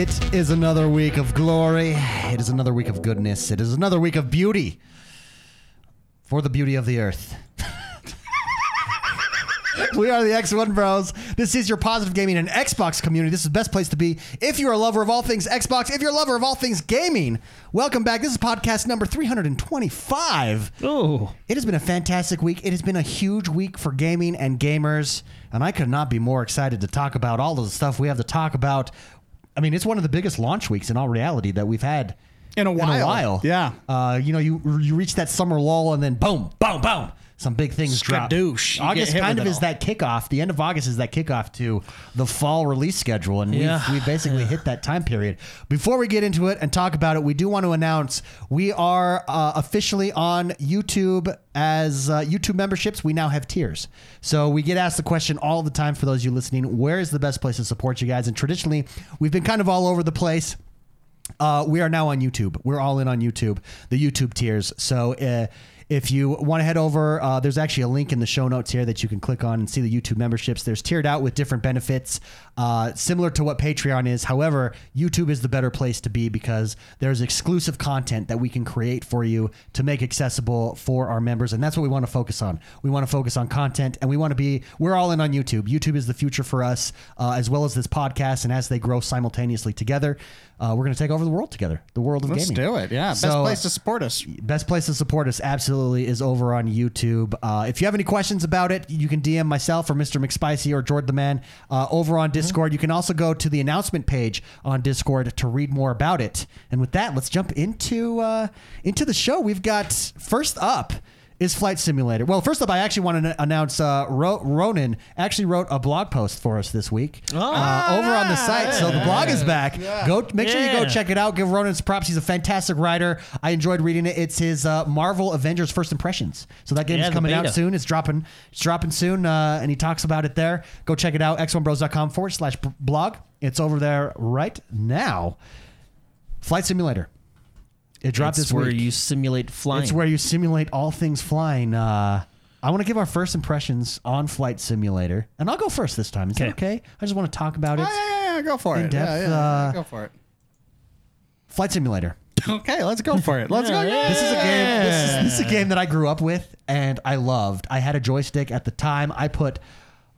It is another week of glory. It is another week of goodness. It is another week of beauty for the beauty of the earth. we are the X1 Bros. This is your positive gaming and Xbox community. This is the best place to be if you're a lover of all things Xbox, if you're a lover of all things gaming. Welcome back. This is podcast number 325. Oh, It has been a fantastic week. It has been a huge week for gaming and gamers, and I could not be more excited to talk about all of the stuff we have to talk about. I mean, it's one of the biggest launch weeks in all reality that we've had In a In a while. while. Yeah. Uh, you know, you you reach that summer lull, and then boom, boom, boom. Some big things drop. August kind of is all. that kickoff. The end of August is that kickoff to the fall release schedule, and Yeah. we've, we've basically hit that time period. Before we get into it and talk about it, we do want to announce we are uh, officially on YouTube as uh, YouTube memberships. We now have tiers, so we get asked the question all the time for those of you listening: Where is the best place to support you guys? And traditionally, we've been kind of all over the place. Uh, we are now on YouTube. We're all in on YouTube, the YouTube tiers. So uh, if you want to head over, uh, there's actually a link in the show notes here that you can click on and see the YouTube memberships. There's tiered out with different benefits, uh, similar to what Patreon is. However, YouTube is the better place to be because there's exclusive content that we can create for you to make accessible for our members. And that's what we want to focus on. We want to focus on content and we want to be, we're all in on YouTube. YouTube is the future for us, uh, as well as this podcast. And as they grow simultaneously together, uh, we're going to take over the world together, the world of Let's gaming. do it. Yeah. Best place to support us. Best place to support us absolutely is over on YouTube. Uh, if you have any questions about it, you can DM myself or Mr. McSpicy or Jordan the Man uh, over on Discord. You can also go to the announcement page on Discord to read more about it. And with that, let's jump into uh, into the show. We've got first up is Flight Simulator. Well, first up, I actually want to announce uh, Ro- Ronan actually wrote a blog post for us this week uh, over on the site. So the blog is back. Go make sure you go check it out. Give Ronan some props. He's a fantastic writer. I enjoyed reading it. It's his uh, Marvel Avengers First Impressions. So that game's Yeah, the coming out soon. It's dropping. It's dropping soon, uh, and he talks about it there. Go check it out. x1bros.com forward slash blog. It's over there right now. Flight Simulator. It dropped it's this where week. you simulate flying. It's where you simulate all things flying. Uh, I want to give our first impressions on Flight Simulator, and I'll go first this time. Is that Okay. okay? I just want to talk about it. Yeah, yeah, yeah, go for In it. depth, yeah, yeah, uh, go for it. Flight Simulator. Okay, let's go for it. Let's go. Yeah. This is a game. This is, this is a game that I grew up with and I loved. I had a joystick at the time. I put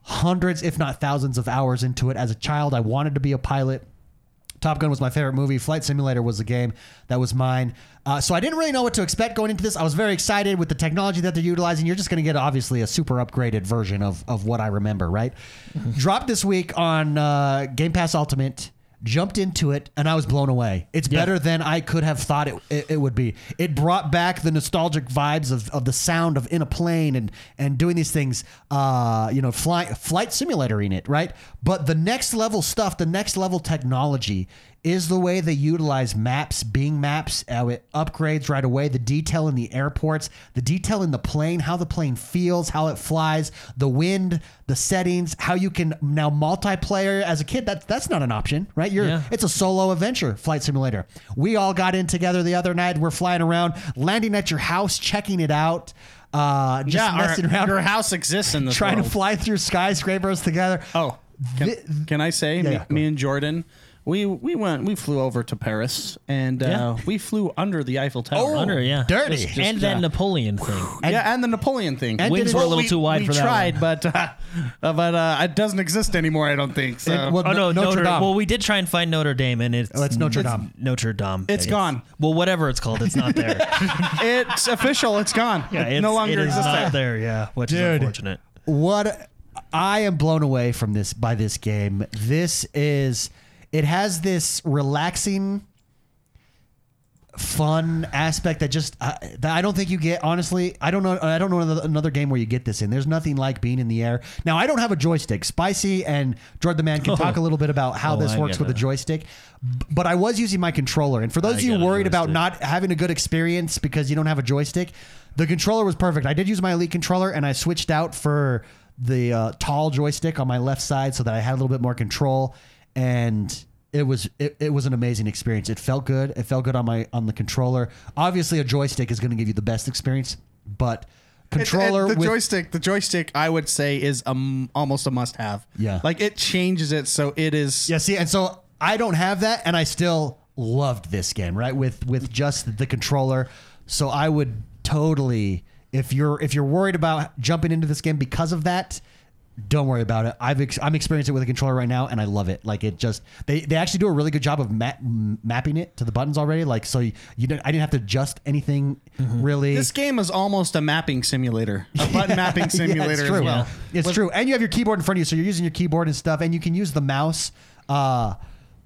hundreds, if not thousands, of hours into it as a child. I wanted to be a pilot. Top Gun was my favorite movie. Flight Simulator was the game that was mine. Uh, so I didn't really know what to expect going into this. I was very excited with the technology that they're utilizing. You're just going to get obviously a super upgraded version of of what I remember, right? Dropped this week on uh, Game Pass Ultimate. Jumped into it and I was blown away. It's Yeah. better than I could have thought it, it, it would be. It brought back the nostalgic vibes of, of the sound of in a plane and and doing these things. Uh, you know, fly, flight simulator in it, right? But the next level stuff, the next level technology is the way they utilize maps, Bing Maps, how it upgrades right away. The detail in the airports, the detail in the plane, how the plane feels, how it flies, the wind, the settings, how you can now multiplayer as a kid. That that's not an option, right? You're Yeah. it's a solo adventure flight simulator. We all got in together the other night. We're flying around, landing at your house, checking it out, uh, just yeah, our- messing around, your house exists in this trying to fly through skyscrapers together. Oh, can, Thi- can I say me, yeah, go me and Jordan? We we went we flew over to Paris and uh, Yeah. we flew under the Eiffel Tower. Under, yeah. dirty. Just- Just, and that uh, Napoleon thing. yeah, and the Napoleon thing. And Wings did it- were a little we, too wide we for that. We tried, one. but uh, uh, but uh, it doesn't exist anymore. I don't think so. It- well, Oh no, Notre Notre, Dame. Well, we did try and find Notre Dame, and it's Oh, it's Notre Dame. Notre Dame. It's gone. Well, whatever it's called, it's not there. it's official. It's gone. yeah, it it's, no longer it is exists. not there. Yeah, which Dude. is unfortunate. what I am blown away from this by this game. This is it has this relaxing fun aspect that just uh, that I don't think you get honestly. I don't know I don't know another, game where you get this in. There's nothing like being in the air. Now I don't have a joystick. Spicy and Jordan the Man can talk a little bit about how Oh, this I works with a joystick but I was using my controller. And for those I of you worried about not having a good experience because you don't have a joystick the controller was perfect. I did use my elite controller and I switched out for the uh, tall joystick on my left side so that I had a little bit more control and it was it, it was an amazing experience. It felt good. It felt good on my on the controller. Obviously, a joystick is going to give you the best experience, but controller the with joystick. The joystick, I would say, is um, almost a must-have. Yeah. like it changes it so it is. yeah. See, and so I don't have that, and I still loved this game, right? With with just the controller. So I would totally, if you're if you're worried about jumping into this game because of that, don't worry about it. I've ex- I'm experiencing it with a controller right now, and I love it. Like it just they, they actually do a really good job of ma- mapping it to the buttons already. Like so you, you didn't, I didn't have to adjust anything really. This game is almost a mapping simulator, a button mapping simulator yeah, it's as true. well. It's true, and you have your keyboard in front of you, so you're using your keyboard and stuff, and you can use the mouse. Uh,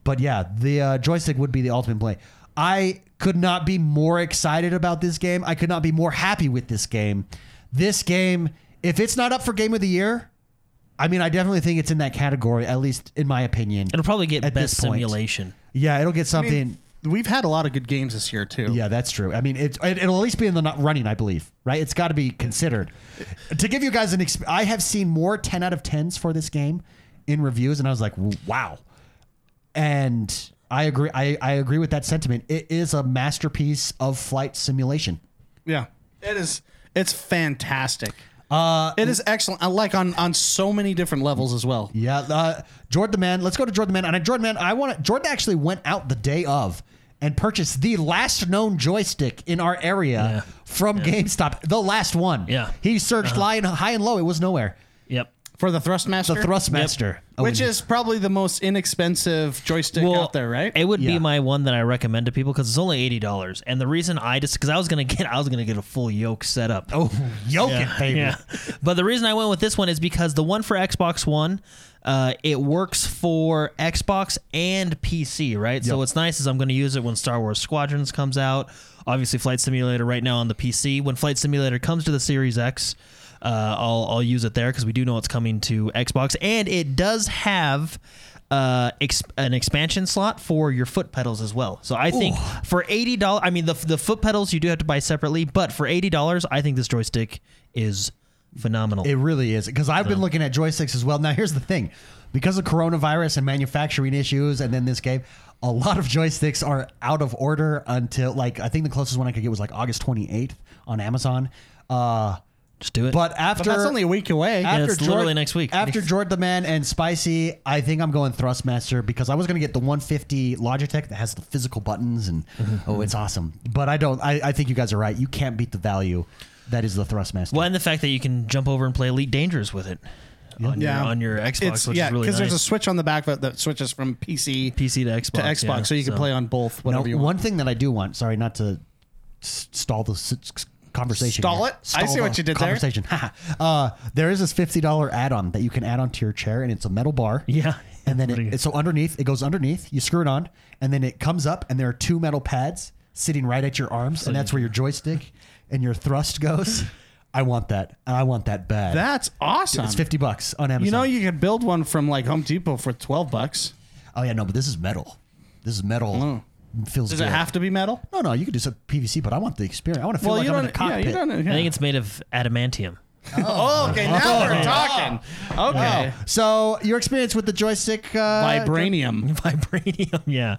but yeah, the uh, joystick would be the ultimate play. I could not be more excited about this game. I could not be more happy with this game. This game, if it's not up for game of the year, I mean, I definitely think it's in that category, at least in my opinion. It'll probably get At best this point. simulation. Yeah, it'll get I something. mean, we've had a lot of good games this year too. Yeah, that's true. I mean, it's, it, it'll at least be in the not running, I believe, right? It's got to be considered. to give you guys an, exp- I have seen more 10 out of 10s for this game in reviews, and I was like, wow. And I agree. I, I agree with that sentiment. It is a masterpiece of flight simulation. Yeah, it is. It's fantastic. Uh, it is excellent. I like on on so many different levels as well. Yeah, uh, Jordan the man. Let's go to Jordan the man. And Jordan man, I want. Jordan actually went out the day of and purchased the last known joystick in our area Yeah. from GameStop. The last one. Yeah. he searched high and high and low. It was nowhere. Yep. For the Thrustmaster, The Thrustmaster, Oh, which and- is probably the most inexpensive joystick out there, right? It would Yeah. be my one that I recommend to people because it's only eighty dollars. And the reason I just because I was gonna get I was gonna get a full yoke setup. oh, yoke it, baby. Yeah. But the reason I went with this one is because the one for Xbox One, uh, it works for Xbox and PC, right? So what's nice is I'm going to use it when Star Wars Squadrons comes out. Obviously, Flight Simulator right now on the PC. When Flight Simulator comes to the Series X, uh, I'll I'll use it there because we do know it's coming to Xbox, and it does have. Uh, ex- an expansion slot for your foot pedals as well. So I think for eighty dollars, I mean the the foot pedals you do have to buy separately, but for eighty dollars, I think this joystick is phenomenal. It really is because I've been looking at joysticks as well. Now, here's the thing: because of coronavirus and manufacturing issues, and then this game, a lot of joysticks are out of order until like I think the closest one I could get was like August 28th on Amazon. Uh, Just do it. but after but that's only a week away. after it's literally next week. After Jordan the Man and Spicy, I think I'm going Thrustmaster because I was going to get the 150 Logitech that has the physical buttons and Mm-hmm. oh, it's awesome. But I don't. I, I think you guys are right. You can't beat the value that is the Thrustmaster. Well, and the fact that you can jump over and play Elite Dangerous with it on, Yeah. your, on your Xbox, it's which yeah, is really nice. there's a switch on the back that, that switches from PC, PC to Xbox. to Xbox, yeah. so you can play on both, Now, whatever you want. one thing that I do want, sorry, not to s- stall the s- s- conversation. Stall here. it? I see what you did there. conversation. uh, there is this fifty dollar add on that you can add onto your chair, and it's a metal bar. Yeah. and then it, it's so underneath it goes underneath. You screw it on, and then it comes up, and there are two metal pads sitting right at your arms, and that's where your joystick and your thrust goes. I want that. I want that bad. That's awesome. it's fifty bucks on Amazon. You know, you can build one from like Home Depot for twelve bucks. oh yeah, no, but this is metal. This is metal. Feels Does good. it have to be metal? No, no, you could do some PVC, but I want the experience. I want to feel Well, like you I'm don't. in a cockpit. Yeah, you don't. I think it's made of adamantium. Oh, okay. Now we're talking. Okay. So your experience with the joystick? Uh, Vibranium. Vibranium, yeah.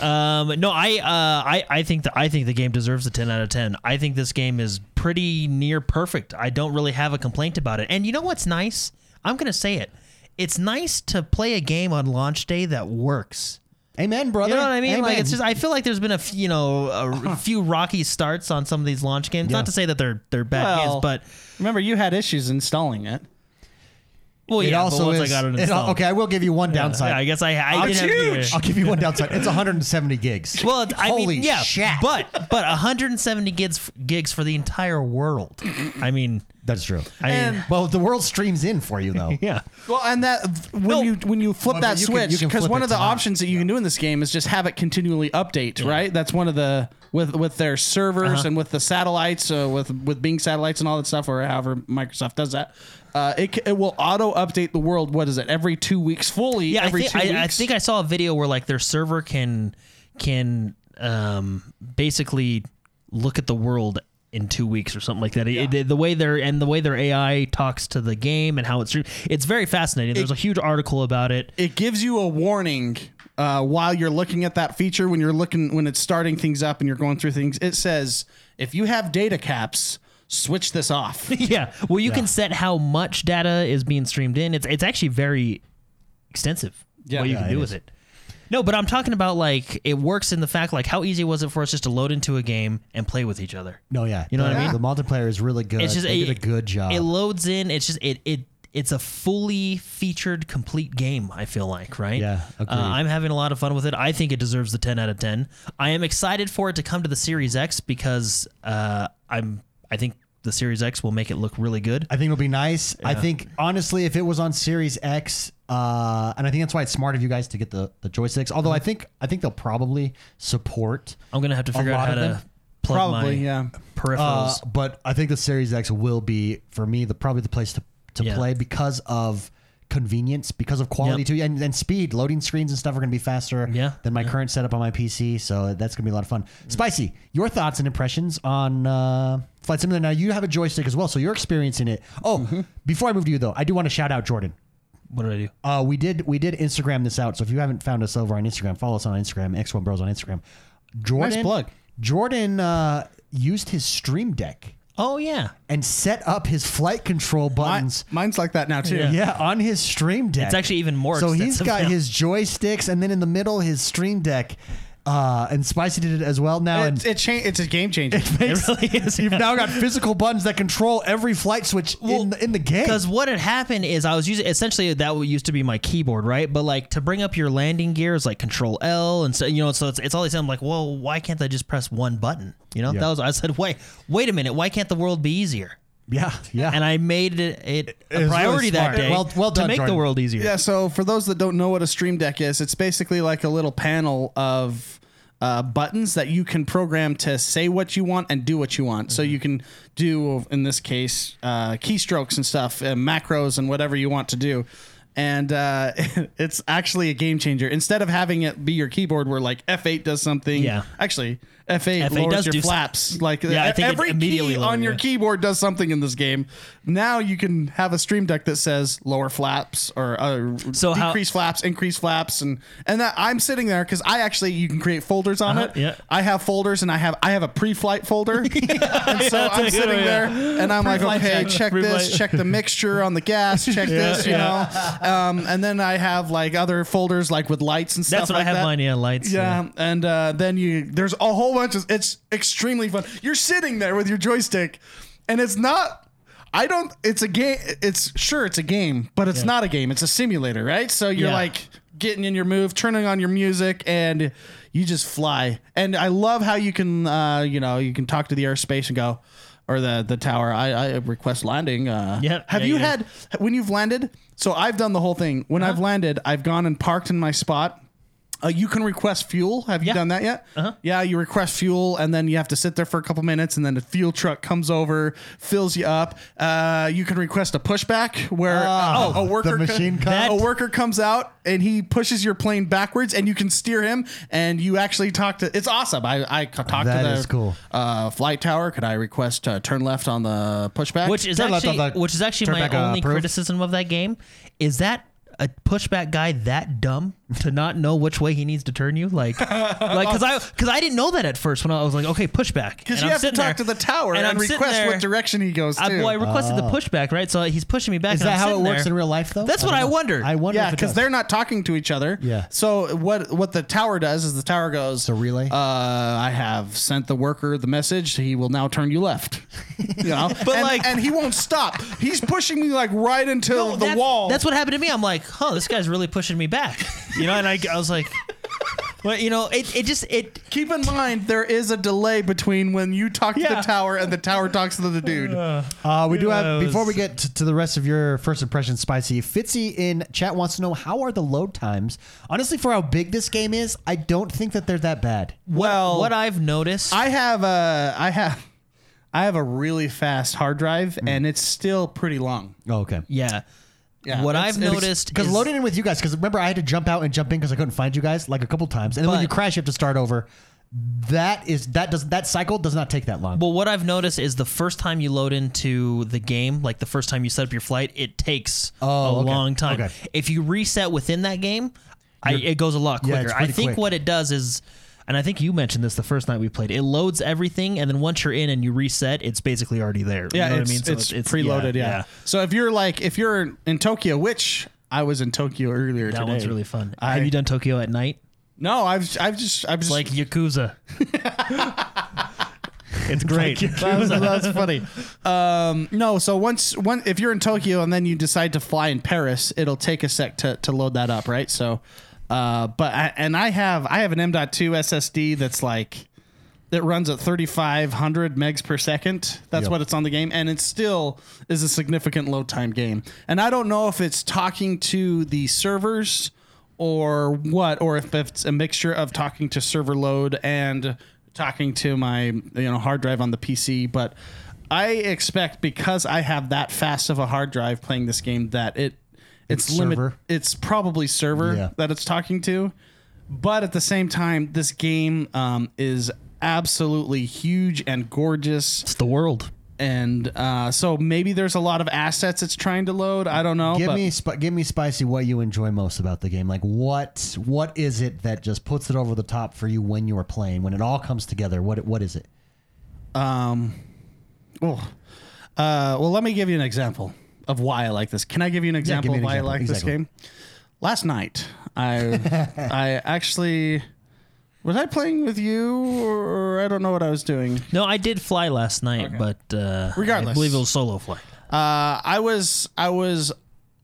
Um, no, I, uh, I, I think that I think the game deserves a ten out of ten. I think this game is pretty near perfect. I don't really have a complaint about it. And you know what's nice? I'm gonna say it. It's nice to play a game on launch day that works. Amen, brother. You know what I mean? Like it's just I feel like there's been a f- you know a few rocky starts on some of these launch games. Yeah. Not to say that they're they're bad Well, games, but Remember, you had issues installing it. Well, it yeah. also but once is. I got it it- installed, okay, I will give you one downside. Yeah, I guess I I I'll, didn't have to- I'll give you one downside. It's 170 gigs. Well, it- I Holy mean, yeah, shit. but but 170 gigs gigs for the entire world. I mean, That's true. I mean, well, the world streams in for you though. yeah. Well, and that when No. you when you flip Well, that but you can- switch, you can because flip one it of the to not. options that you can do in this game is just have it continually update, right? That's one of the with with their servers Uh-huh. and with the satellites, uh, with with Bing satellites and all that stuff, or however Microsoft does that. Uh, it, it will auto update the world. What is it? Every two weeks, fully. Yeah, I think two I, weeks. I think I saw a video where like their server can can um basically look at the world in two weeks or something like that. It- it- the way their and the way their AI talks to the game and how it's it's very fascinating. There's a huge article about it. it gives you a warning uh, while you're looking at that feature when you're looking when it's starting things up and you're going through things. It says if you have data caps, switch this off. yeah. Well, you can set how much data is being streamed in. It's it's actually very extensive. Yeah. what you Yeah, can do is. with it. No, but I'm talking about like it works in the fact like how easy was it for us just to load into a game and play with each other? No, yeah, You know the, what I mean? The multiplayer is really good. It's just they a, did a good job. It loads in. It's just it it it's a fully featured, complete game. I feel like right. Yeah, uh. I'm having a lot of fun with it. I think it deserves the 10 out of 10. I am excited for it to come to the Series X because uh, I'm I think the Series X will make it look really good. I think it'll be nice. I think honestly, if it was on Series X, uh, and I think that's why it's smart of you guys to get the, the joysticks. Although I think I think they'll probably support. I'm gonna have to figure out lot how of to them? plug Probably, my yeah. peripherals. Uh, but I think the Series X will be for me the probably the place to, to Yeah. play because of convenience, because of quality Yep. too, and, and speed. Loading screens and stuff are going to be faster Yeah, than my current setup on my PC, so that's going to be a lot of fun. Spicy, your thoughts and impressions on uh, Flight Simulator? Now you have a joystick as well, so you're experiencing it. Oh, Mm-hmm. before I move to you though, I do want to shout out Jordan. what did I do? Uh, we did we did Instagram this out. So if you haven't found us over on Instagram, follow us on Instagram, X1 Bros on Instagram. Jordan, plug. Jordan uh, used his Stream Deck Oh yeah, and set up his flight control buttons. mine's like that now too. Yeah. Yeah, on his Stream Deck. It's actually even more So he's extensive got now. his joysticks, and then in the middle his Stream Deck. Uh, and Spicy did it as well now. It, and it cha- it's a game changer. makes- really is, You've yeah. now got physical buttons that control every flight switch in the, in the game. Because what had happened is I was using essentially that used to be my keyboard, right? But like to bring up your landing gear is like Control L, and so you know, so it's, it's all these. I'm like, well, why can't I just press one button? You know, Yeah. that was I said, wait, wait a minute, why can't the world be easier? Yeah, yeah. And I made it, it It a was priority really that smart. day Well- well to make Jordan. the world easier. Yeah, so for those that don't know what a Stream Deck is, it's basically like a little panel of uh, buttons that you can program to say what you want and do what you want. So you can do, in this case, uh, keystrokes and stuff, uh, macros and whatever you want to do. And uh, it's actually a game changer. Instead of having it be your keyboard where like F8 does something, Yeah. actually F8, F8 lowers does your do flaps. Like Yeah, every immediately key lower, on your yeah. keyboard does something in this game. Now you can have a Stream Deck that says lower flaps or uh, So how- decrease flaps, increase flaps, and and that I'm sitting there because I actually you can create folders on Uh-huh, it. yeah. I have folders and I have I have a pre-flight folder, and so I'm sitting one, there yeah. and I'm like, Pre-flight okay, check, this, check the mixture on the gas, check this, you know, um, and then I have like other folders like with lights and stuff. That's what like I have that. mine. Yeah, lights. Yeah, and uh, then you there's a whole bunch of it's extremely fun. You're sitting there with your joystick, and it's not. I don't. It's a game. It's sure it's a game, but it's not a game. It's a simulator, right? So you're Yeah. like getting in your move, turning on your music, and you just fly. And I love how you can, uh, you know, you can talk to the airspace and go. Or the the tower. I, I request landing. Uh, Yeah, Have yeah, you yeah. had when you've landed? So I've done the whole thing. When Uh-huh. I've landed, I've gone and parked in my spot. Uh, you can request fuel. Have you Yeah. done that yet? Uh-huh. Yeah, you request fuel, and then you have to sit there for a couple minutes, and then the fuel truck comes over, fills you up. Uh, you can request a pushback where Oh, uh, a worker the machine co- comes? a worker comes out and he pushes your plane backwards, and you can steer him, and you actually talk to. It's awesome. I I talked to That the is cool. uh, flight tower. Could I request uh, turn left on the pushback? which is Turn left actually on the- which is actually turn my back, uh, only approved. criticism of that game is that a pushback guy that dumb to not know which way he needs to turn you like like because i because i didn't know that at first when i was like okay pushback because you I'm have to sitting talk there, to the tower and, I'm sitting request there- what direction he goes to. I, well, I requested the pushback, right? So he's pushing me back. Oh. Is and that I'm how it sitting works there. in real life, though? That's what don't I know. wondered. I wonder. Yeah, if because they're not talking to each other. Yeah. So what what the tower does is the tower goes. It's a relay? Uh, I have sent the worker the message. He will now turn you left. You know, But and, like- and he won't stop. He's pushing me like right into No, the that's, wall. That's what happened to me. I'm like, oh, this guy's really pushing me back. You know, and I, I was like, well, you know, it, it just it Keep in mind there is a delay between when you talk to the tower and the tower talks to the dude. Uh, we do Yeah, have it before we get to, to the rest of your first impression, spicy. Fitzy in chat wants to know how are the load times. Honestly, for how big this game is, I don't think that they're that bad. well, what I've noticed. I have a I have I have a really fast hard drive and it's still pretty long. Oh, okay. yeah. Yeah, what I've noticed Because is- loading in with you guys, because remember I had to jump out and jump in because I couldn't find you guys like a couple times, and then when But- you crash, you have to start over. That is that does that cycle does not take that long. Well, what I've noticed is the first time you load into the game, like the first time you set up your flight, it takes Oh, a okay. long time. Okay. If you reset within that game, I, it goes a lot Yeah, quicker. it's I pretty think quick. what it does is, and I think you mentioned this the first night we played. It loads everything, and then once you're in and you reset, it's basically already there. Yeah, you know it's, what I mean? it's, it's preloaded. Yeah, So if you're like if you're in Tokyo, which I was in Tokyo earlier That today, one's really fun. I- Have you done Tokyo at night? No, I've I've just I've just Like Yakuza. it's great. that's, that's funny. Um, no, so once one if you're in Tokyo and then you decide to fly in Paris, it'll take a sec to, to load that up, right? So, uh, but I, and I have I have an M.2 SSD that's like that runs at 3500 megs per second. That's Yep. what it's on the game, and it still is a significant load time game. And I don't know if it's talking to the servers or what, or if it's a mixture of talking to server load and talking to my you know hard drive on the PC. But I expect because I have that fast of a hard drive playing this game that it it's, It's limit. server? It's probably server Yeah. that it's talking to. But at the same time, this game um, is absolutely huge and gorgeous, It's the world. and uh, so maybe there's a lot of assets it's trying to load. I don't know. Give me, sp- give me, spicy. What you enjoy most about the game? Like what? What is it that just puts it over the top for you when you are playing? When it all comes together, what? What is it? Um, oh, uh, well, let me give you an example of why I like this. Can I give you an example give me of an why I like Exactly. this game? Last night, I I actually was I playing with you, or I don't know what I was doing. No, I did fly last night, but uh, Regardless. I believe it was solo flight. Uh, I was I was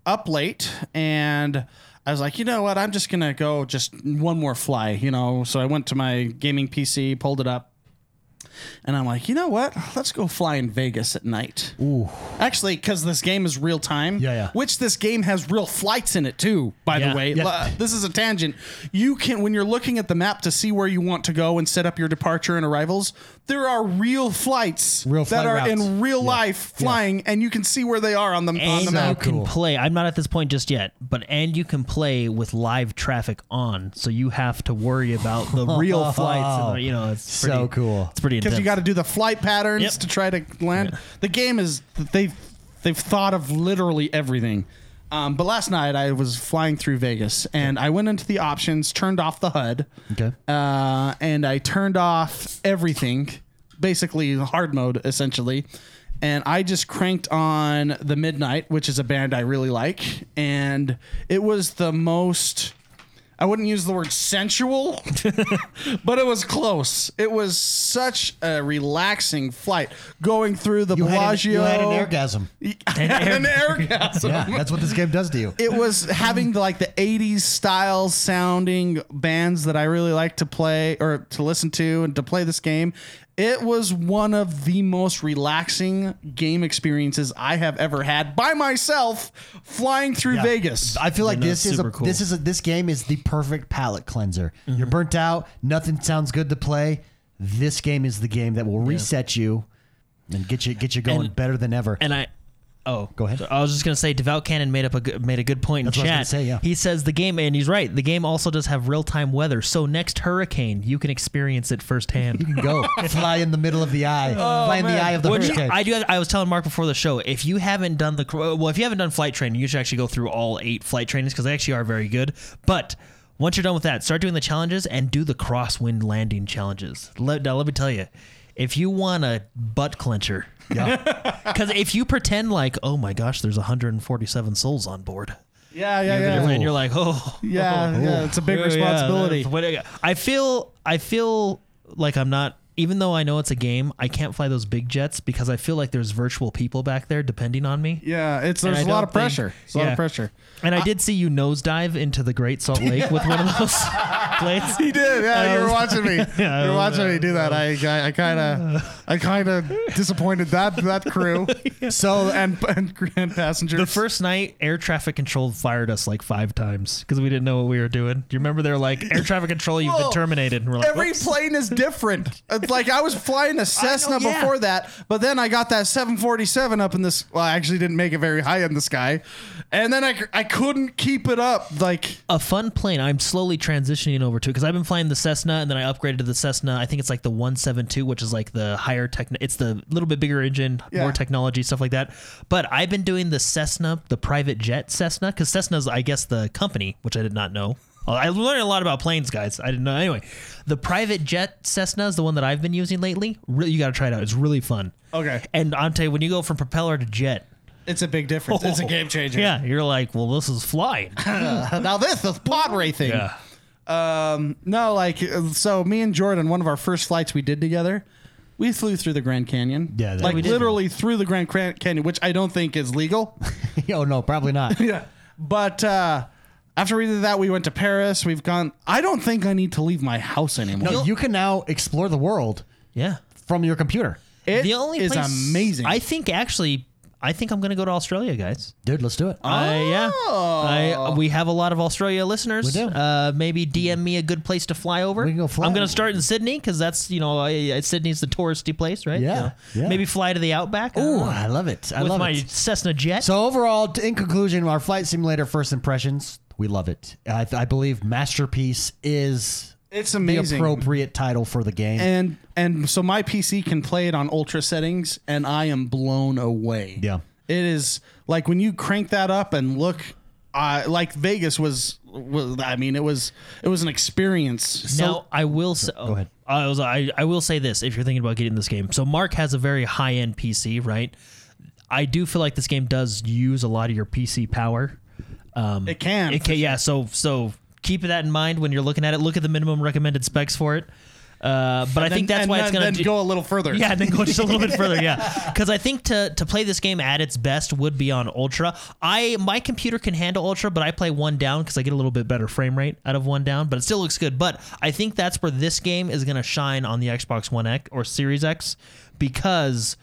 up late and I was like, you know what? I'm just gonna go just one more fly, you know. So I went to my gaming PC, pulled it up, and I'm like, you know what? Let's go fly in Vegas at night. Ooh, Actually, because this game is real time. Yeah, yeah. Which this game has real flights in it too. By Yeah. the way, Yeah. Uh, this is a tangent. You can when you're looking at the map to see where you want to go and set up your departure and arrivals. There are real flights Real that are routes. in real Yeah. life flying, and you can see where they are on the on And the you map. can cool. play. I'm not at this point just yet, but and you can play with live traffic on, so you have to worry about the real flights. And, the- you know, it's So pretty, cool. It's pretty because intense. you got to do the flight patterns Yep. to try to land. The game is they've they've thought of literally everything. Um, but last night I was flying through Vegas and I went into the options, turned off the HUD, Okay. uh, and I turned off everything, basically hard mode essentially. And I just cranked on the Midnight, which is a band I really like, and it was the most. I wouldn't use the word sensual, but it was close. It was such a relaxing flight going through the you had, an, you had an orgasm. An orgasm. Yeah, that's what this game does to you. It was having the, like the 80s style sounding bands that I really like to play or to listen to and to play this game. It was one of the most relaxing game experiences I have ever had by myself flying through Yeah. Vegas. I feel like no, this is a, cool. this is a, this game is the perfect palate cleanser. Mm-hmm. You're burnt out. Nothing sounds good to play. This game is the game that will reset you and get you get you going And- better than ever. and I. Oh, Go ahead. I was just gonna say, Devout Cannon made up a good, made a good point That's in what I chat. say, yeah. He says the game, and he's right. The game also does have real time weather, so next hurricane you can experience it firsthand. you can go fly in the middle of the eye, oh, fly in the eye of the Which hurricane. I do. I was telling Mark before the show. If you haven't done the well, if you haven't done flight training, you should actually go through all eight flight trainings because they actually are very good. But once you're done with that, start doing the challenges and do the crosswind landing challenges. Let, now let me tell you, if you want a butt clencher, yeah. because if you pretend like, oh my gosh, there's 147 souls on board, yeah, yeah, yeah. and you're like, oh, Yeah, yeah, it's a big oh, yeah, responsibility. I- I feel I feel like I'm not even though I know it's a game, I can't fly those big jets because I feel like there's virtual people back there depending on me. Yeah, it's there's a lot of pressure. think- It's a lot of pressure. And I did see you nosedive into the Great Salt Lake with one of those planes. He did. Yeah, you were watching me. Yeah, you were watching me do that. I, I, I kind of, I kind of disappointed that that crew. So and and, and passengers. The first night, air traffic control fired us like five times because we didn't know what we were doing. Do you remember they're like, air traffic control, you've Whoa. been terminated. And we're like, Every "Whoops." plane is different. It's like I was flying a Cessna yeah. before that, but then I got that 747 up in this. Well, I actually didn't make it very high in the sky, and then I, I couldn't keep it up. Like a fun plane I'm slowly transitioning over to because I've been flying the Cessna and then I upgraded to the Cessna. I think it's like the 172, which is like the higher tech. It's the little bit bigger engine, Yeah. more technology, stuff like that. But I've been doing the Cessna, the private jet Cessna, because Cessna's, I guess, the company, which I did not know. I learned a lot about planes, guys. I didn't know. Anyway, the private jet Cessna is the one that I've been using lately. Really, you got to try it out. It's really fun. Okay. And tell when you go from propeller to jet, it's a big difference. It's a game changer. yeah, you're like, well, this is flying. now this is pod racing. Yeah. Um, no, like so. Me and Jordan, one of our first flights we did together, we flew through the Grand Canyon. Yeah, that like we did. literally through the Grand Cran- Canyon, which I don't think is legal. oh no, probably not. yeah, but uh, after we did that, we went to Paris. We've gone. I don't think I need to leave my house anymore. No, you can now explore the world Yeah. from your computer. It the only is place- amazing. I think actually, I think I'm going to go to Australia, guys. Dude, let's do it. I yeah. Oh. I we have a lot of Australia listeners. We do. Uh, maybe DM me a good place to fly over. We can go fly. I'm going to start in Sydney because that's you know I, Sydney's the touristy place, right? Yeah, You know, yeah. Maybe fly to the outback. Ooh, uh, I love it. I with love my it. Cessna jet. So overall, t- in conclusion, our flight simulator first impressions, we love it. I, I believe masterpiece is it's the amazing. appropriate title for the game. and and so my PC can play it on ultra settings, and I am blown away. Yeah. it is like when you crank that up and look. Uh, like Vegas was, was, I mean, it was, it was an experience. now I will say. Go ahead. I was I, I will say this if you're thinking about getting this game. So Mark has a very high end PC, right? I do feel like this game does use a lot of your PC power. Um, It can, It can, yeah. So so keep that in mind when you're looking at it. Look at the minimum recommended specs for it. Uh, but I Then- think that's why then, it's going to go a little further. Yeah, and then go just a little bit further. Yeah, because I think to to play this game at its best would be on ultra. I my computer can handle ultra, but I play one down because I get a little bit better frame rate out of one down. But it still looks good. But I think that's where this game is going to shine on the Xbox One X or Series X because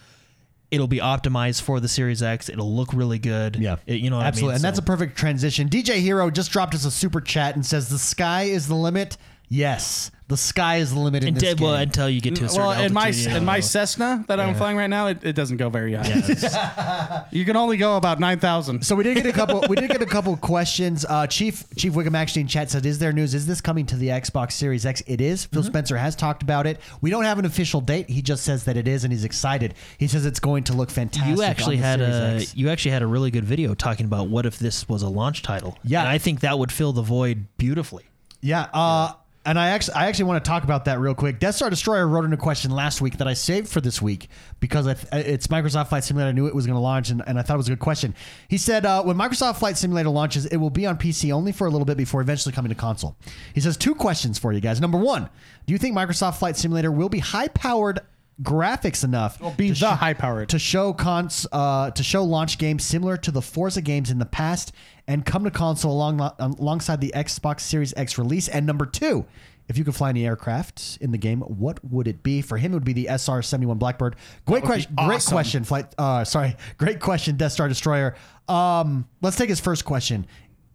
it'll be optimized for the Series X. It'll look really good. Yeah, It- you know what absolutely, I mean. and that's a perfect transition. DJ Hero just dropped us a super chat and says, "The sky is the limit." Yes, the sky is the limit in this Until- well, game. until you get to a certain Well, in my altitude, in my. Cessna that I'm flying right now, it, it doesn't go very high. Yeah, You can only go about nine thousand. So we did get a couple. we did get a couple questions. Uh, Chief Chief Wiggum actually in chat said, "Is there news? Is this coming to the Xbox Series X? It is. Phil Mm-hmm. Spencer has talked about it. We don't have an official date. He just says that it is, and he's excited. He says it's going to look fantastic. you actually on the had Series a X. you actually had a really good video talking about what if this was a launch title. Yeah. and I think that would fill the void beautifully. Yeah. Uh, And I actually, I actually want to talk about that real quick. Death Star Destroyer wrote in a question last week that I saved for this week because I th- it's Microsoft Flight Simulator. I knew it was going to launch, and, and I thought it was a good question. He said, uh, "When Microsoft Flight Simulator launches, it will be on PC only for a little bit before eventually coming to console." He says two questions for you guys. Number one, do you think Microsoft Flight Simulator will be high-powered graphics enough be to the high-powered. to show cons uh, to show launch games similar to the Forza games in the past and come to console along alongside the Xbox Series X release? And number two, if you could fly any aircraft in the game, what would it be? For him, it would be the SR seventy one Blackbird. Great question. Great question. Flight. Uh, sorry. Great question. Death Star Destroyer. Um, let's take his first question.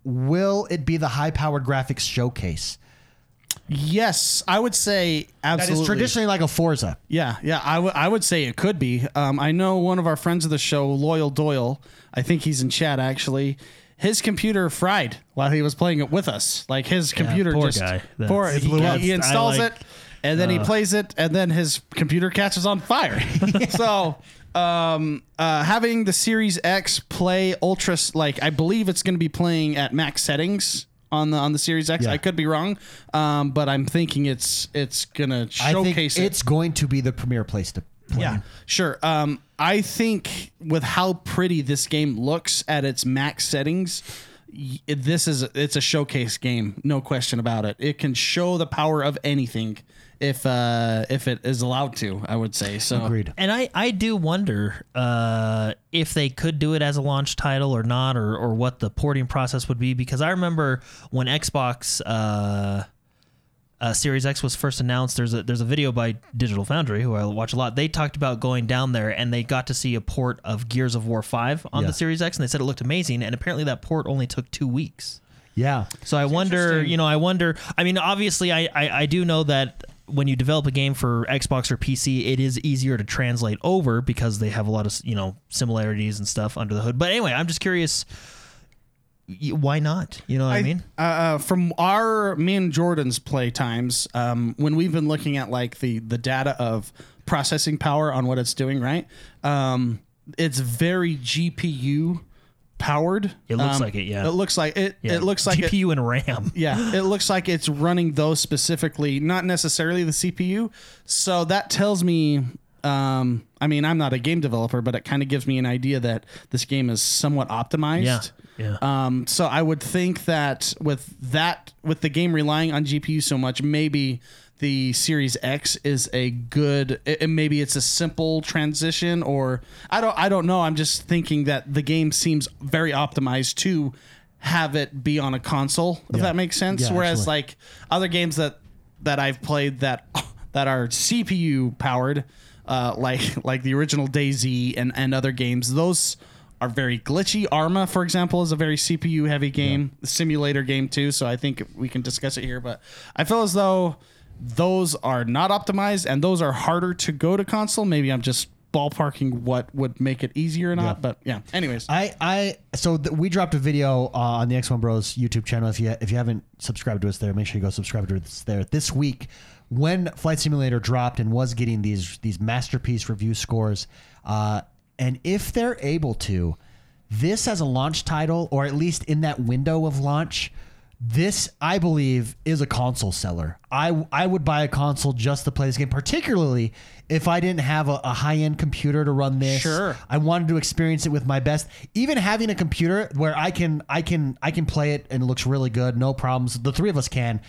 Will it be the high powered graphics showcase? Yes, I would say absolutely. is traditionally like a Forza. Yeah, yeah, I would I would say it could be. Um, I know one of our friends of the show, Loyal Doyle. I think he's in chat actually. His computer fried while he was playing it with us. Like his computer poor just guy. That's- poor. He, blew up. he installs like- it and then he plays it, and then his computer catches on fire. so. Um, uh, having the Series X play ultra, like I believe it's going to be playing at max settings on the on the Series X. Yeah. I could be wrong, um, but I'm thinking it's it's gonna I think showcase it. it's going to be the premier place to play. Yeah, sure. Um, I think with how pretty this game looks at its max settings, this is it's a showcase game, no question about it. It can show the power of anything if uh, if it is allowed to. I would say so. Agreed. And I, I do wonder uh, if they could do it as a launch title or not, or, or what the porting process would be. Because I remember when Xbox uh, uh, Series X was first announced, there's a there's a video by Digital Foundry, who I watch a lot. They talked about going down there and they got to see a port of Gears of War 5 on Yeah. the Series X, and they said it looked amazing. And apparently that port only took two weeks. Yeah. So I wonder, you know, I wonder. I mean, obviously, I, I I do know that when you develop a game for Xbox or PC, it is easier to translate over because they have a lot of you know similarities and stuff under the hood. But anyway, I'm just curious. Why not? You know what I, mean? uh, uh, from our me and Jordan's play times, um, when we've been looking at like the the data of processing power on what it's doing, right? Um, it's very GPU powered. It looks Um, like it, yeah. It looks like it. Yeah. It looks like it, GPU and RAM. yeah, it looks like it's running those specifically, not necessarily the CPU. So that tells me. Um, I mean, I'm not a game developer, but it kind of gives me an idea that this game is somewhat optimized. Yeah. Yeah. Um, so I would think that with that, with the game relying on GPU so much, maybe the Series X is a good. it- maybe it's a simple transition, or I don't. I don't know. I'm just thinking that the game seems very optimized to have it be on a console. If Yeah. that makes sense. Yeah, Whereas absolutely. like other games that that I've played that that are CPU powered, uh, like like the original DayZ and and other games, those are very glitchy. Arma, for example, is a very CPU heavy game, the simulator game too. So I think we can discuss it here. But I feel as though those are not optimized and those are harder to go to console. Maybe I'm just ballparking what would make it easier or not. Yeah. But yeah. Anyways, I, I so th- we dropped a video uh, on the X1 Bros YouTube channel. If you if you haven't subscribed to us there, make sure you go subscribe to us there. This week, when Flight Simulator dropped and was getting these these masterpiece review scores, uh, and if they're able to, this as a launch title or at least in that window of launch. This, I believe, is a console seller. I I would buy a console just to play this game, particularly if I didn't have a, a high end computer to run this. Sure. I wanted to experience it with my best. Even having a computer where I can I can I can play it and it looks really good, no problems. The three of us can.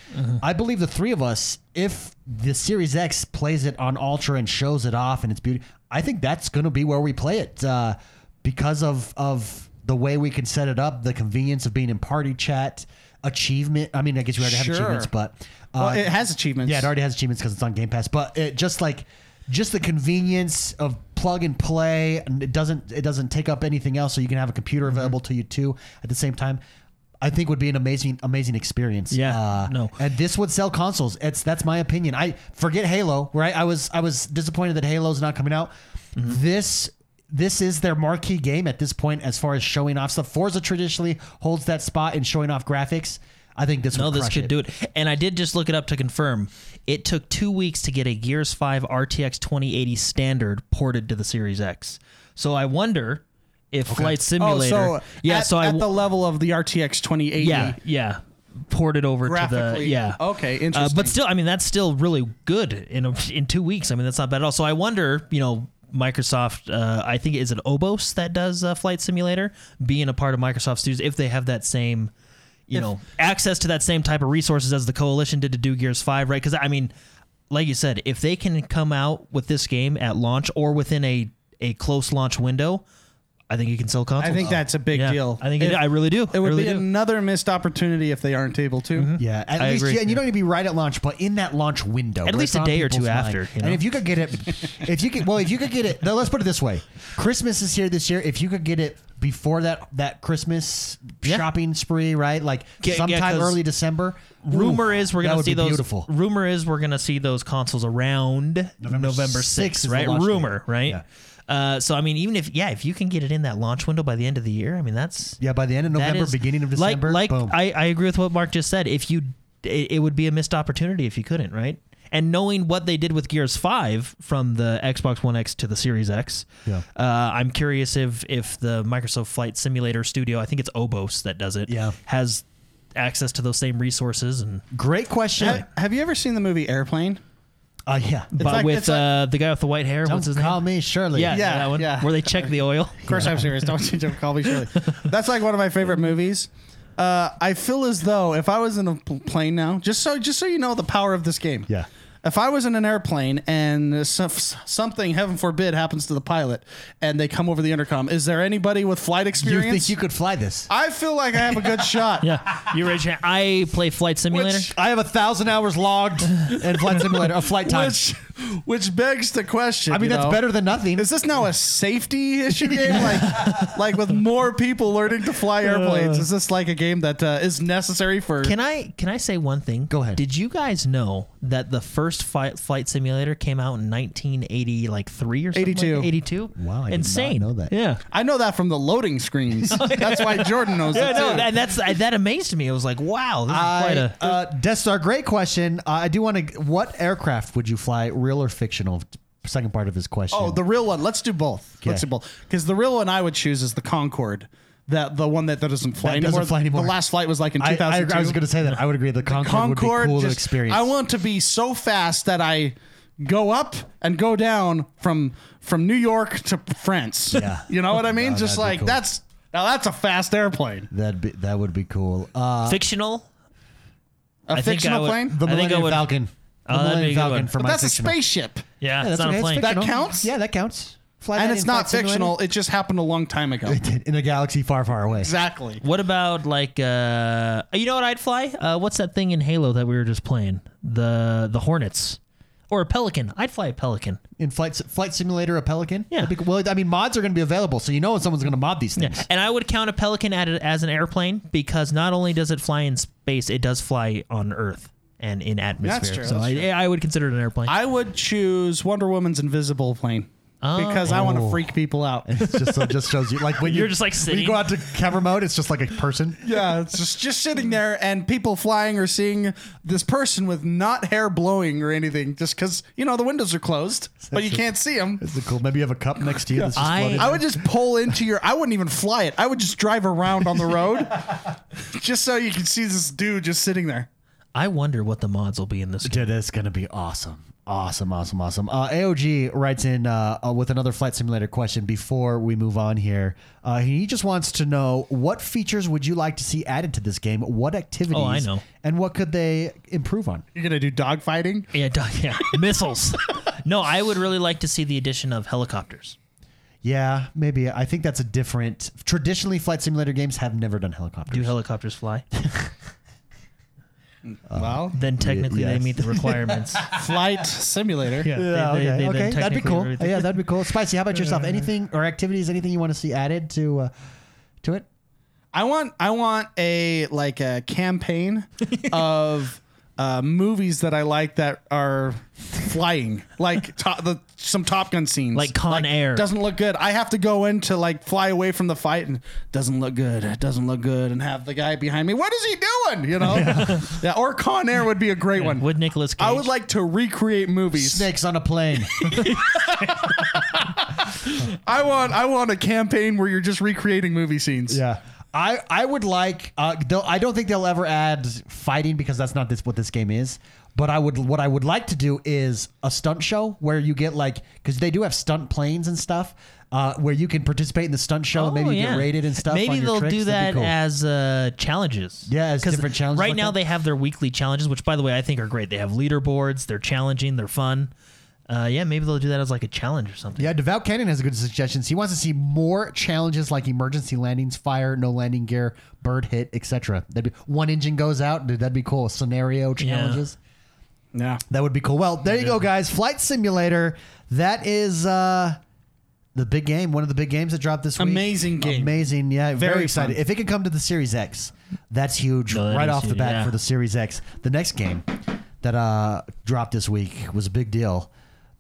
I believe the three of us, if the Series X plays it on Ultra and shows it off and it's beauty, I think that's going to be where we play it uh, because of of the way we can set it up, the convenience of being in party chat, achievement. I mean, I guess we already have achievements, but uh, well, it has achievements. yeah, it already has achievements because it's on Game Pass. But it just like just the convenience of plug and play, and it doesn't it doesn't take up anything else, so you can have a computer Mm-hmm. available to you too at the same time. I think would be an amazing amazing experience. Yeah, uh, no. and this would sell consoles. It's that's my opinion. I forget Halo. Right, I was I was disappointed that Halo's not coming out. Mm-hmm. This. This is their marquee game at this point, as far as showing off stuff. Forza traditionally holds that spot in showing off graphics. I think this No, would this crush could it. do it. And I did just look it up to confirm. It took two weeks to get a Gears 5 RTX 2080 standard ported to the Series X. So I wonder if Flight Oh, Simulator. so yeah, at, so I at the level of the RTX 2080. yeah yeah ported over to the yeah okay, Uh, interesting. but still, I mean that's still really good in a, in two weeks. I mean that's not bad at all. So I wonder, you know. Microsoft, uh, I think is it Obos that does uh, Flight Simulator, being a part of Microsoft Studios, if they have that same, you know, access to that same type of resources as the Coalition did to do Gears Five, right? Because I mean, like you said, if they can come out with this game at launch or within a a close launch window, I think you can sell consoles. I think that's a big Yeah, deal. I think it, If- I really do. It would really be do. another missed opportunity if they aren't able to. Mm-hmm. Yeah, at I least, agree. yeah, and you don't need to be right at launch, but in that launch window, At where least it's a on day or two people's mind. after, you know? And if you could get it, if you could, well, if you could get it, now let's put it this way: Christmas is here this year. If you could get it before that that Christmas Yeah. shopping spree, right? Like Yeah, yeah, sometime 'cause early December. Rumor ooh, is we're that gonna would see be those. Beautiful. Rumor is we're gonna see those consoles around November, 6th sixth, is the right? launch date. Rumor, right? Yeah. Uh, so I mean, even if yeah, if you can get it in that launch window by the end of the year, I mean that's Yeah, by the end of November, is- beginning of December, Like, boom. I, I agree with what Mark just said. If you, it, it would be a missed opportunity if you couldn't, right? And knowing what they did with Gears Five from the Xbox One X to the Series X, Yeah. uh, I'm curious if if the Microsoft Flight Simulator Studio, I think it's Obos that does it, Yeah. has access to those same resources and Great question. Ha- Have you ever seen the movie Airplane? Uh, yeah, but like- with it's like- uh, the guy with the white hair, what's his call name? me Shirley. Yeah, Yeah, that one. yeah. Where they check the oil. Of course, I'm serious. Don't you don't call me Shirley. That's like one of my favorite movies. Uh, I feel as though if I was in a pl- plane now, just so just so you know the power of this game. Yeah. If I was in an airplane and something, heaven forbid, happens to the pilot, and they come over the intercom, is there anybody with flight experience? you experience? think you could fly this? I feel like I have a good shot. Yeah, you raise your hand. I play Flight Simulator. Which- I have a thousand hours logged in flight simulator, a flight time. Which, which begs the question. I mean, you that's know, better than nothing. Is this now a safety issue game? Like, like with more people learning to fly airplanes, is this like a game that uh, is necessary for? Can I can I say one thing? Go ahead. Did you guys know that the first flight, flight simulator came out in 1980, like three or something? 82. 82. Wow, I did not insane. know that. Yeah. I know that from the loading screens. That's why Jordan knows Yeah, it no, too. and that's that amazed me. I was like, wow, this is quite I, a. uh, Death Star, great question. Uh, I do want to. What aircraft would you fly, real or fictional? Second part of his question. oh, the real one. Let's do both. Let's do both. Because the real one I would choose is the Concorde. That the one that, that doesn't fly That anymore. doesn't fly anymore. The last flight was like in I, I, 2002. I was going to say that. I would agree. The Concorde, Concorde would be cool to just- experience. I want to be so fast that I go up and go down from from New York to France. Yeah. you know what I mean? Oh, just that'd be like cool. that's Now that's a fast airplane. That'd be that would be cool. Uh, Fictional. A I think I fictional would- plane? the I think I Millennium would- Falcon. The Oh, that'd be Millennium good Falcon one. for But my that's a spaceship. Yeah, Yeah, it's that's not okay. a It's plane. fictional. That counts? Yeah, that counts. Fly And that it's in not Flight Simulator. fictional. It just happened a long time ago. It did, in a galaxy far, far away. exactly. What about like uh you know what I'd fly? Uh what's that thing in Halo that we were just playing? The the Hornets. Or a pelican. I'd fly a pelican. In flight flight simulator, a Pelican. Yeah. That'd be- well, I mean, mods are going to be available, so you know when someone's going to mod these Yeah. things. And I would count a pelican at it as an airplane because not only does it fly in space, it does fly on Earth and in atmosphere. true, So that's I, true. I would consider it an airplane. I would choose Wonder Woman's invisible plane oh. because I want to Oh. freak people out. It's just so it just shows you like when You're you, just, like, when sitting. you go out to camera mode, it's just like a person. yeah, it's just just sitting there and people flying or seeing this person with not hair blowing or anything, just because you know the windows are closed, but you can't see them. Is it cool? Maybe you have a cup next to you. That's just I- floating I there. would just pull into your. I wouldn't even fly it. I would just drive around on the road, just so you can see this dude just sitting there. I wonder what the mods will be in this game. Dude, it's gonna be awesome. Awesome, awesome, awesome. Uh, AOG writes in uh, uh, with another flight simulator question before we move on here. Uh, he just wants to know what features would you like to see added to this game? What activities? Oh, I know. And what could they improve on? You're gonna do dogfighting. Yeah, duh, yeah. missiles. No, I would really like to see the addition of helicopters. Yeah, maybe. I think that's a different. Traditionally, flight simulator games have never done helicopters. Do helicopters fly? well, Then technically yes. they meet the requirements. flight simulator. Yeah, Yeah, they- they- okay, they okay, that'd be cool. everything. Yeah, that'd be cool. Spicy, how about yourself? Anything or activities? Anything you want to see added to uh, to it? I want I want a like a campaign of uh, movies that I like that are flying, like to, the some Top Gun scenes, Like Con Air. Doesn't look good. I have to go in to like fly away from the fight and doesn't look good. It doesn't look good, and have the guy behind me. What is he doing? You know, yeah. Or Con Air would be a great one. With Nicholas? Cage. I would like to recreate movies. Snakes on a plane. I want I want a campaign where you're just recreating movie scenes. Yeah. I, I would like uh, I don't think they'll ever add fighting because that's not this what this game is. But I would what I would like to do is a stunt show where you get like because they do have stunt planes and stuff uh, where you can participate in the stunt show and maybe Oh, yeah. get rated and stuff. Maybe they'll tricks. do that cool. as uh, challenges. Yeah, as different challenges Right like now that. they have their weekly challenges, which by the way I think are great. They have leaderboards. They're challenging. They're fun. Uh, yeah, maybe they'll do that as like a challenge or something. Yeah, Devout Cannon has a good suggestions. He wants to see more challenges like emergency landings, fire, no landing gear, bird hit, etc. That'd be one engine goes out. Dude, that'd be cool. Scenario challenges. yeah. That would be cool. Well, there you go, guys. Flight Simulator. That is uh, the big game. One of the big games that dropped this week. Amazing game. Amazing. Yeah, very, Very excited. fun. If it can come to the Series X, that's huge No, that right is off the bat yeah. for the Series X. The next game that uh, dropped this week was a big deal.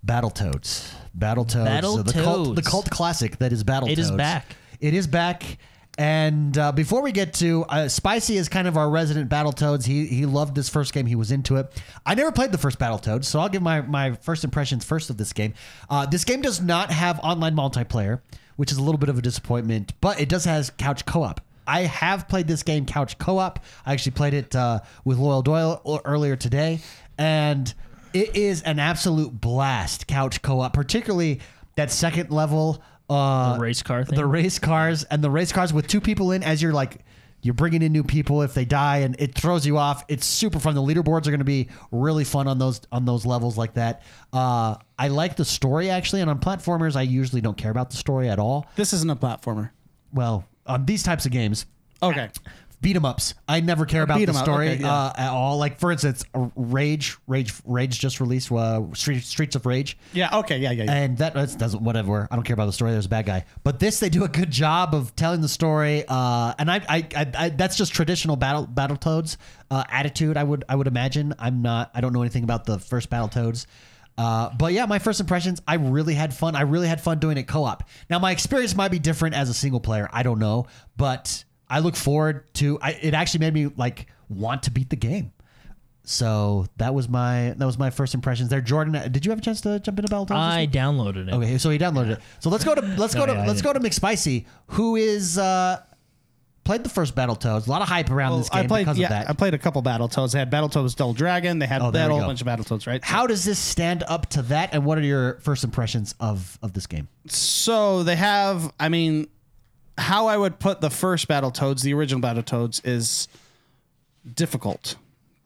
Battletoads. Battletoads. uh, the cult, the cult classic that is Battletoads. It is back. It is back. And uh, before we get to uh, Spicy is kind of our resident Battletoads. He he loved this first game. He was into it. I never played the first Battletoads, so I'll give my my first impressions first of this game. Uh, this game does not have online multiplayer, which is a little bit of a disappointment, but it does has couch co-op. I have played this game couch co-op. I actually played it uh, with Loyal Doyle earlier today, and it is an absolute blast couch co-op, particularly that second level. Uh, The race car thing? The race cars and the race cars with two people in as you're like you're bringing in new people if they die and it throws you off. It's super fun. The leaderboards are going to be really fun on those on those levels like that. Uh, I like the story actually, and on platformers I usually don't care about the story at all. This isn't a platformer. Well, on these types of games, Okay. Beat 'em ups. I never care about beat the 'em up, story okay, yeah. uh, at all. Like for instance, uh, Rage, Rage, Rage just released uh, Street, Streets of Rage. Yeah. Okay. Yeah. Yeah. yeah. And that that's, doesn't whatever. I don't care about the story. There's a bad guy, but this they do a good job of telling the story. Uh, and I, I, I, I that's just traditional battle Battletoads uh, attitude. I would I would imagine. I'm not. I don't know anything about the first Battletoads. Uh, but yeah, my first impressions, I really had fun. I really had fun doing it co-op. Now my experience might be different as a single player. I don't know, but I look forward to. I, it actually made me like want to beat the game. So that was my that was my first impressions there. Jordan, did you have a chance to jump into Battletoads? this I downloaded it. Okay, so he downloaded it. So let's go to let's go to yeah, let's go to McSpicy, who is uh played the first Battletoads. A lot of hype around this game I played. because Yeah, of that. I played a couple Battletoads. They had Battletoads Double Dragon. They had, Oh, they a whole bunch of Battletoads, right? How does this stand up to that? And what are your first impressions of of this game? So they have. I mean, how I would put the first Battle Battletoads, the original Battle Battletoads, is difficult.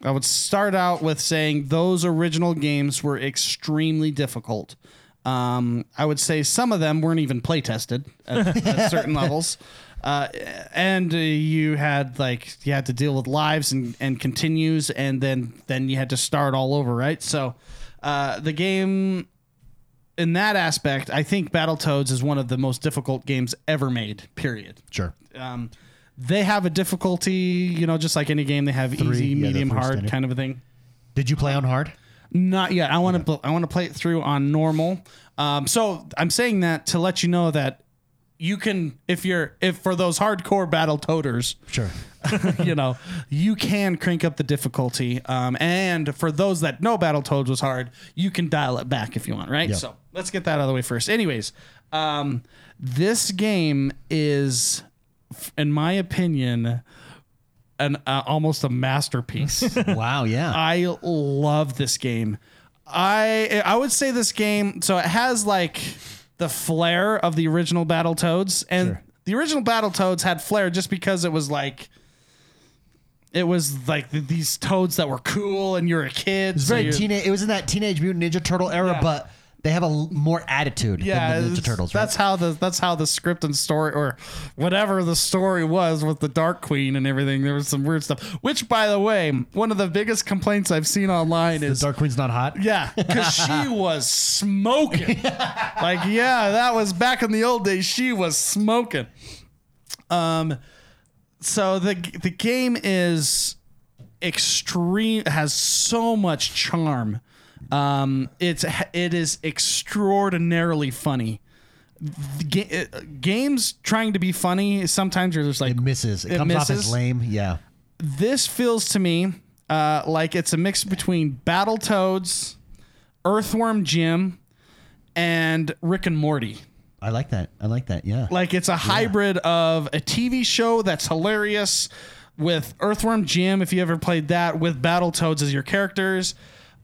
I would start out with saying those original games were extremely difficult. Um, I would say some of them weren't even play tested at, at certain levels. Uh, and uh, you had like you had to deal with lives and, and continues and then then you had to start all over right so uh, the game in that aspect i think battletoads is one of the most difficult games ever made period Sure. um, they have a difficulty you know just like any game they have Three, easy yeah, medium hard standard. kind of a thing Did you play on hard? not yet. I want to. I want to play it through on normal. Um, so I'm saying that to let you know that you can, if you're, if for those hardcore battle toters, Sure. you know, you can crank up the difficulty. Um, and for those that know Battletoads was hard, you can dial it back if you want, right? Yep. So let's get that out of the way first. Anyways, um, this game is, in my opinion, an uh, almost a masterpiece. wow. Yeah. I love this game. I I would say this game. So it has like the flair of the original Battle Toads, and Sure. the original Battle Toads had flair just because it was like. It was like th- these toads that were cool, and you're a kid. It's so very teenage. It was in that Teenage Mutant Ninja Turtle era, Yeah. but they have a l- more attitude yeah, than the Ninja Turtles. Right? That's how the that's how the script and story or whatever the story was with the Dark Queen and everything. There was some weird stuff. Which, by the way, one of the biggest complaints I've seen online is the Dark Queen's not hot. Yeah, because she was smoking. like, yeah, that was back in the old days. She was smoking. Um, so the the game is extreme. Has so much charm. Um, it's it is extraordinarily funny. Ga- uh, games trying to be funny sometimes you're just like It misses. It, It comes off as lame. Yeah. this feels to me uh, like it's a mix between Battletoads, Earthworm Jim, and Rick and Morty. I like that. I like that. Yeah. Like it's a hybrid of a TV show that's hilarious with Earthworm Jim, if you ever played that, with Battletoads as your characters.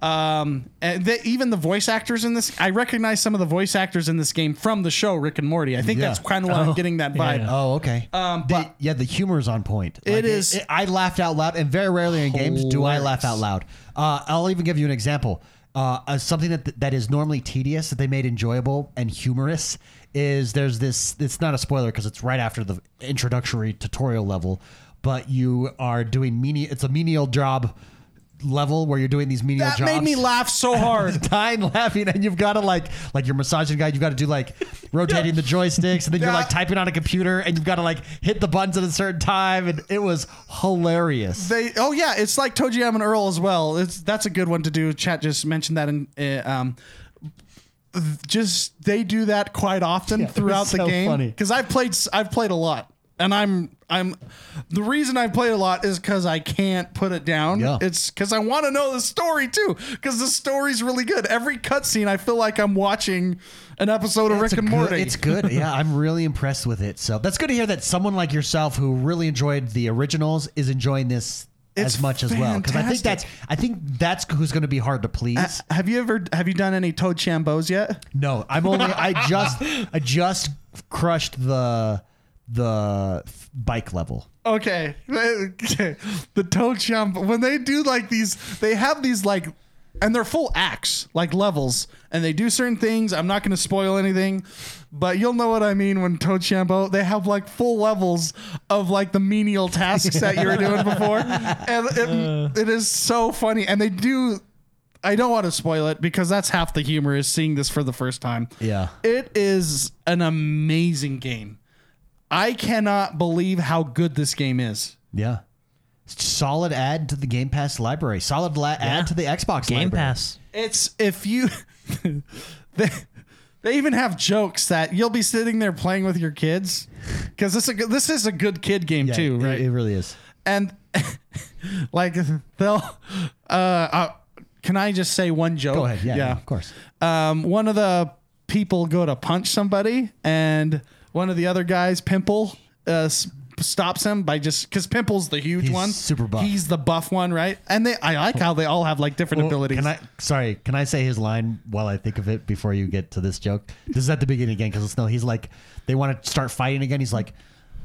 Um, and the, even the voice actors in this, I recognize some of the voice actors in this game from the show Rick and Morty. I think Yeah. that's kind of why I'm getting that vibe. yeah. Oh, okay. Um, The- but- yeah, the humor is on point. It is- I laughed out loud, and very rarely in games do I laugh out loud. Uh, I'll even give you an example. Uh, uh, something that that is normally tedious that they made enjoyable and humorous is there's this. It's not a spoiler because it's right after the introductory tutorial level, but you are doing menial. It's a menial job level where you're doing these menial jobs That jobs. made me laugh so hard. dying laughing and you've got to like like your massaging guy you've got to do like rotating the joysticks and then you're like typing on a computer and you've got to like hit the buttons at a certain time and it was hilarious They oh yeah, it's like Toe Jam and Earl as well. It's that's a good one to do. Chat just mentioned that in uh, um just they do that quite often Yeah, it was throughout the game funny. because I've played I've played a lot and I'm I'm the reason I play a lot is because I can't put it down. Yeah. It's because I want to know the story too because the story's really good. Every cutscene I feel like I'm watching an episode of Rick and good- Morty. it's good yeah i'm really impressed with it so that's good to hear that someone like yourself who really enjoyed the originals is enjoying this It's as much as well because i think that's i think that's who's going to be hard to please uh, have you ever have you done any Toad Chambos yet? No, I'm only. I just. I just crushed the the bike level. Okay. Okay. The Toad Jump, when they do like these, they have these like, and they're full acts, like levels, and they do certain things. I'm not going to spoil anything, but you'll know what I mean when Toad Shampoo, oh, they have like full levels of like the menial tasks that you were doing before. And it, uh. it is so funny. And they do, I don't want to spoil it because that's half the humor is seeing this for the first time. Yeah. It is an amazing game. I cannot believe how good this game is. Yeah. Solid add to the Game Pass library. Solid la- add to the Xbox Game library. Pass. It's if you they, they even have jokes that you'll be sitting there playing with your kids because this is a good, this is a good kid game Yeah, too, it- right? It, really is. and like they'll uh, uh can I just say one joke? Go ahead. Yeah, yeah, of course. um, one of the people go to punch somebody, and one of the other guys, Pimple, uh, s- stops him by just because Pimple's the huge He's one, super buff. He's the buff one, right? And they, I like how they all have like different Well, abilities. Can I? Sorry. Can I say his line while I think of it before you get to this joke? This is at the beginning again because it's no, he's like they want to start fighting again. He's like,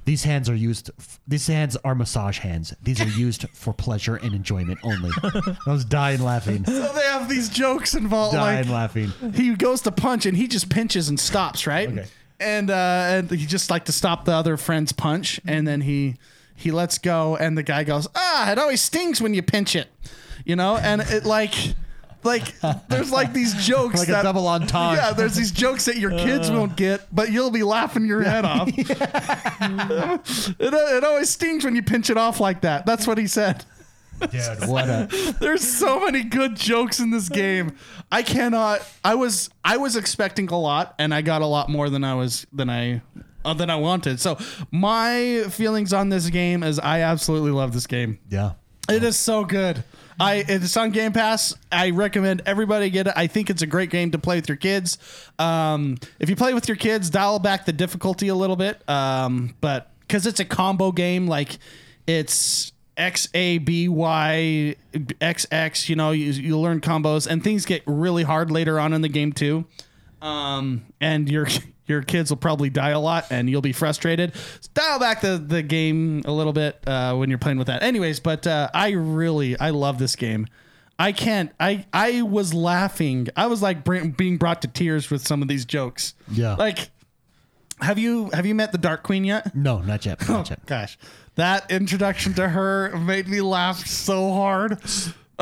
These hands are used. F- these hands are massage hands. These are used for pleasure and enjoyment only. I was dying laughing. So they have these jokes involved. Dying Like laughing. he goes to punch and he just pinches and stops, right? Okay. And uh, and he just like to stop the other friend's punch, and then he he lets go, and the guy goes, ah, it always stings when you pinch it, you know, and it like. Like there's like these jokes Like a that, double entendre. Yeah, there's these jokes that your kids won't get, but you'll be laughing your head off. it, it always stings when you pinch it off like that. That's what he said. Dude, what a There's so many good jokes in this game. I cannot. I was I was expecting a lot, and I got a lot more than I was than I uh, than I wanted. So my feelings on this game is I absolutely love this game. yeah. It is so good. I it's on Game Pass. I recommend everybody get it. I think it's a great game to play with your kids. Um, if you play with your kids, dial back the difficulty a little bit. Um, but because it's a combo game, like it's X A B Y X X. You know, you you learn combos, and things get really hard later on in the game too. Um, and your your kids will probably die a lot, and you'll be frustrated. Dial back the the game a little bit uh, when you're playing with that. Anyways, but uh, I really I love this game. I can't. I I was laughing. I was like being brought to tears with some of these jokes. Yeah. Like, have you have you met the Dark Queen yet? No, not yet. Not oh, yet. Gosh, that introduction to her made me laugh so hard.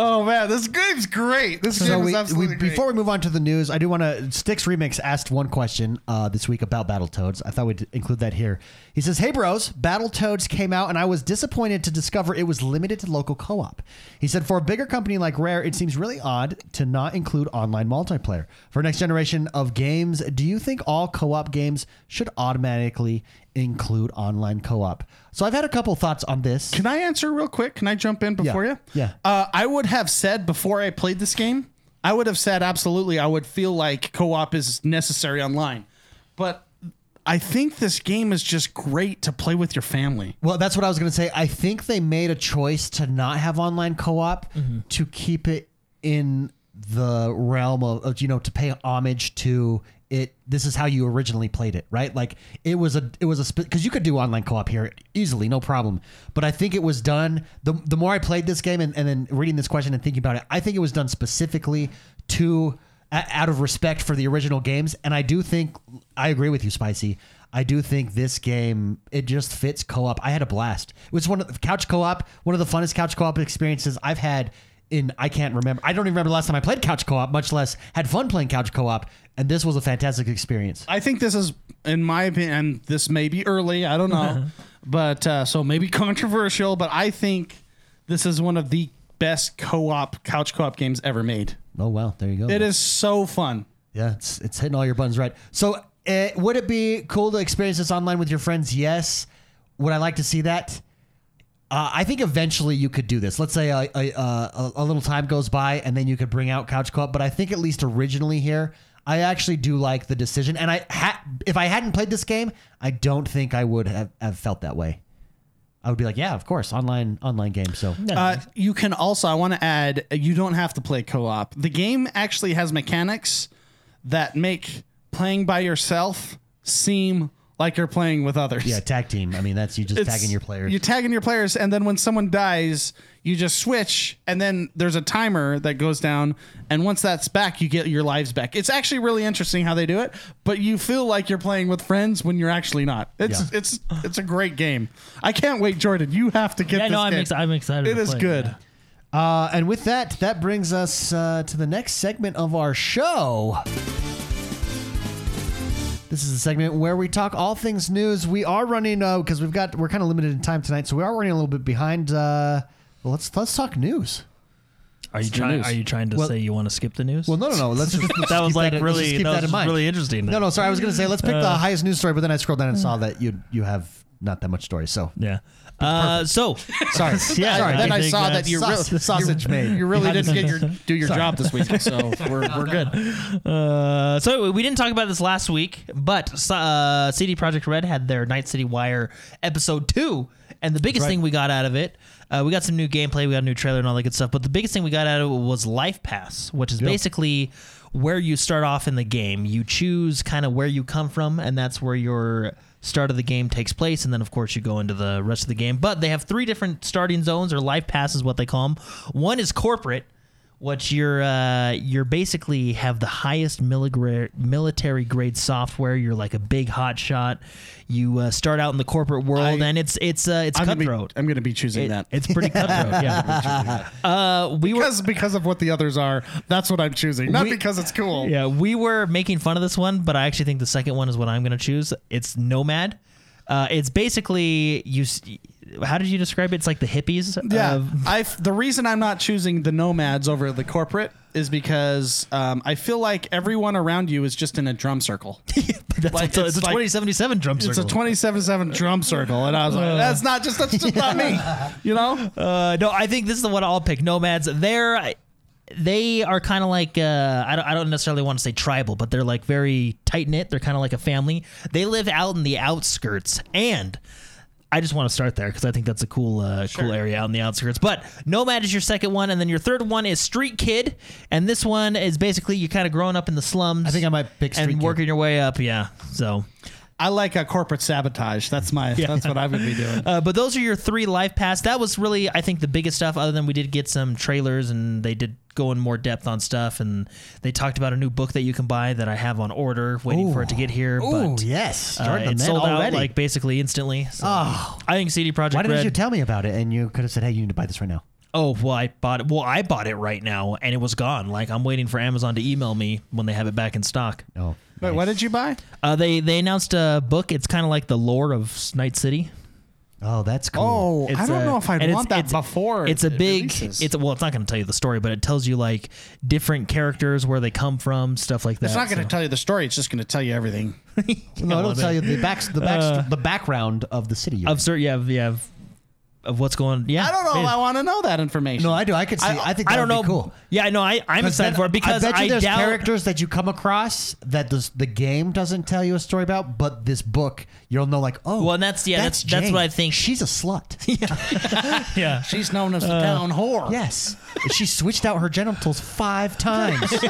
Oh man, this game's great. This game So is we, we, absolutely great. before we move on to the news, I do want to. Sticks Remix asked one question uh, this week about Battletoads. I thought we'd include that here. He says, "Hey bros, Battletoads came out, and I was disappointed to discover it was limited to local co-op." He said, "For a bigger company like Rare, it seems really odd to not include online multiplayer for next generation of games. Do you think all co-op games should automatically include online co-op?" So I've had a couple thoughts on this. Can I answer real quick? Can I jump in before Yeah. you? Yeah. Uh, I would have said before I played this game, I would have said absolutely. I would feel like co-op is necessary online, but I think this game is just great to play with your family. Well, that's what I was going to say. I think they made a choice to not have online co-op to keep it in the realm of, of, you know to pay homage to it. This is how you originally played it, right? Like it was a it was a because you could do online co-op here easily, no problem. But I think it was done. The the more I played this game and, and then reading this question and thinking about it, I think it was done specifically to a- out of respect for the original games. And I do think I agree with you, Spicy. I do think this game it just fits co-op. I had a blast. It was one of the couch co-op, one of the funnest couch co-op experiences I've had in I can't remember. I don't even remember the last time I played couch co-op, much less had fun playing couch co-op. And this was a fantastic experience. I think this is, in my opinion, and this may be early. I don't know, but uh, so maybe controversial. But I think this is one of the best co-op couch co-op games ever made. Oh wow, there you go. It is so fun. Yeah, it's it's hitting all your buttons right. So, uh, would it be cool to experience this online with your friends? Yes. Would I like to see that? Uh, I think eventually you could do this. Let's say a, a, a, a little time goes by and then you could bring out Couch Co-op. But I think at least originally here, I actually do like the decision. And I ha- if I hadn't played this game, I don't think I would have, have felt that way. I would be like, yeah, of course, online online game. So Uh, you can also, I want to add, you don't have to play co op. The game actually has mechanics that make playing by yourself seem like you're playing with others. yeah, tag team. I mean, that's you just It's- tagging your players. You're tagging your players, and then when someone dies, you just switch, and then there's a timer that goes down, and once that's back, you get your lives back. It's actually really interesting how they do it, but you feel like you're playing with friends when you're actually not. It's Yeah. it's it's a great game. I can't wait, Jordan. You have to get Yeah, this no, I'm, game. ex- I'm excited. It to is play good. yeah. Uh, and with that, that brings us uh, to the next segment of our show. This is a segment where we talk all things news. We are running because we've got we're kind of limited in time tonight, so we are running a little bit behind. Uh, well, let's let's talk news. Are you trying? news. Are you trying to Well- say you want to skip the news? Well, no, no, no. Let's just let's that was keep like in- really keep that, that, was in mind. really interesting. No, no. Sorry, I was going to say let's pick the Uh, highest news story, but then I scrolled down and saw that you you have not that much story. So Yeah. Uh, so sorry. Yeah, sorry. Then I saw that you saus- really sausage made. you really didn't get your do your job this week, so we're we're good. Uh, so we didn't talk about this last week, but uh, CD Projekt Red had their Night City Wire episode two, and the biggest right. thing we got out of it, uh, we got some new gameplay, we got a new trailer and all that good stuff. But the biggest thing we got out of it was Life Pass, which is basically where you start off in the game. You choose kind of where you come from, and that's where your start of the game takes place, and then of course you go into the rest of the game. But they have three different starting zones or life passes, what they call them. One is corporate, which you're uh, you're basically have the highest military grade software. You're like a big hot shot. You uh, start out in the corporate world, I- and it's it's uh, it's I'm gonna, be, cutthroat. I'm gonna be choosing It- that. it's pretty cutthroat. yeah. Uh, we were because because of what the others are. That's what I'm choosing, not We- because it's cool. Yeah, we were making fun of this one, but I actually think the second one is what I'm going to choose. It's Nomad. Uh, it's basically you. How did you describe it? It's like the hippies. Yeah, of- I the reason I'm not choosing the nomads over the corporate is because um, I feel like everyone around you is just in a drum circle. that's like, it's, a- it's a like- 2077 drum circle. It's a circle. 27-7 drum circle, and I was like, that's not just that's just not me, you know. Uh, no, I think this is the one I'll pick. Nomads. They're they are kind of like uh, I don't I don't necessarily want to say tribal, but they're like very tight knit. They're kind of like a family. They live out in the outskirts, and I just want to start there because I think that's a cool uh, cool area out in the outskirts. But Nomad is your second one, and then your third one is Street Kid, and this one is basically you kind of growing up in the slums. I think I might pick Street and Kid. working your way up. Yeah, so. I like a corporate sabotage. That's my that's what I'm gonna be doing. Uh, but those are your three life paths. That was really, I think, the biggest stuff. Other than we did get some trailers and they did go in more depth on stuff, and they talked about a new book that you can buy that I have on order, waiting for it to get here. Oh but yes, uh, Jordan the it Man sold out like basically instantly. So Oh. I think CD Projekt Why didn't Red. you tell me about it? And you could have said, "Hey, you need to buy this right now." oh well, I bought it. Well, I bought it right now, and it was gone. Like I'm waiting for Amazon to email me when they have it back in stock. Oh, Wait, what did you buy? Uh, they they announced a book. It's kind of like the lore of Night City. Oh, that's cool. Oh, I It's don't a- know if I'd and want it's- that it's- before. It's a it big. releases. It's well, it's not going to tell you the story, but it tells you like different characters, where they come from, stuff like that. It's not going to so- tell you the story. It's just going to tell you everything. no, it'll tell you the back, the back, uh, the background of the city. you're of certain. Yeah, of- yeah, of, of what's going. Yeah, I don't know. if I want to know that information. No, I do. I could see. I, think that I don't would know. Cool. Yeah, no, I I'm excited for it because I bet you there's doubt. characters that you come across that this, the game doesn't tell you a story about, but this book you'll know like, oh, Well, and that's- yeah, that's- that's Jane. what I think. She's a slut. yeah. She's known as the town whore. yes, she switched out her genitals five times.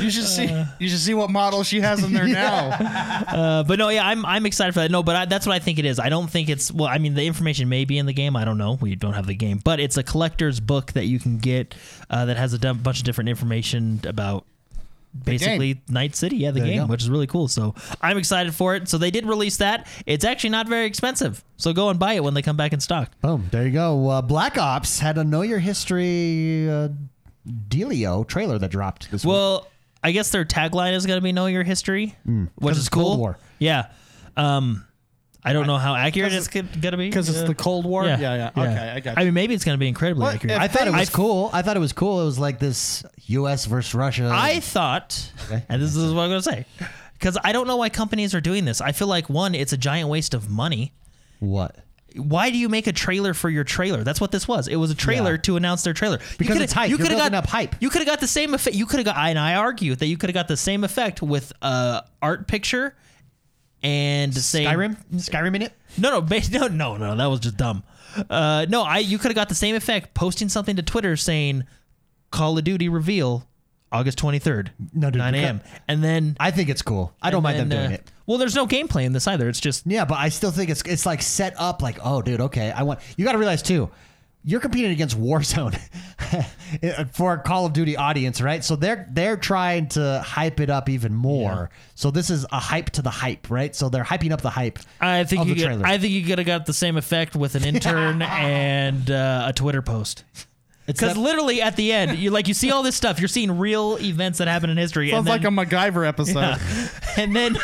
You should see. You should see what model she has in there now. Uh, but no, yeah, I'm I'm excited for that. No, but I, that's what I think it is. I don't think it's well. I mean, the information may be in the game. I don't know. We don't have the game, but it's a collector's book that you can get uh, that has a bunch of different information about. Basically, Night City, yeah, the There game, which is really cool. So I'm excited for it. So they did release that. It's actually not very expensive. So go and buy it when they come back in stock. Boom. There you go. Uh, Black Ops had a Know Your History uh, Delio trailer that dropped this week. Well, I guess their tagline is going to be "Know Your History," which Mm. 'Cause is cool. War. Yeah. Um, I don't know how accurate it's going to be Because it's the Cold War. Yeah, yeah. yeah. Okay, I got. I mean, maybe it's going to be incredibly What accurate. if I thought it was cool. I thought it was cool. It was like this U.S. versus Russia. I thought, Okay. and this is what I'm going to say, because I don't know why companies are doing this. I feel like one, it's a giant waste of money. what? Why do you make a trailer for your trailer? That's what this was. It was a trailer Yeah. to announce their trailer. You Because coulda- it's hype. You You're coulda building got up hype. You could have got the same effect. You could have got, and I argue that you could have got the same effect with a art picture and saying Skyrim? Skyrim in it? No, no, ba- no, no, no. That was just dumb. Uh, no, I you could have got the same effect posting something to Twitter saying Call of Duty reveal August twenty third, No, dude, nine you a.m. And then I think it's cool. I don't mind them doing uh, it. Well, there's no gameplay in this either. It's just Yeah, but I still think it's it's like set up like, oh, dude, okay, I want. You got to realize too, you're competing against Warzone for a Call of Duty audience, right? So they're they're trying to hype it up even more. So this is a hype to the hype, right? So they're hyping up the hype. I think of you the could, trailer. I think you could have got the same effect with an intern and uh, a Twitter post. Because literally at the end, you like you see all this stuff. You're seeing real events that happen in history, Sounds and then, like a MacGyver episode and then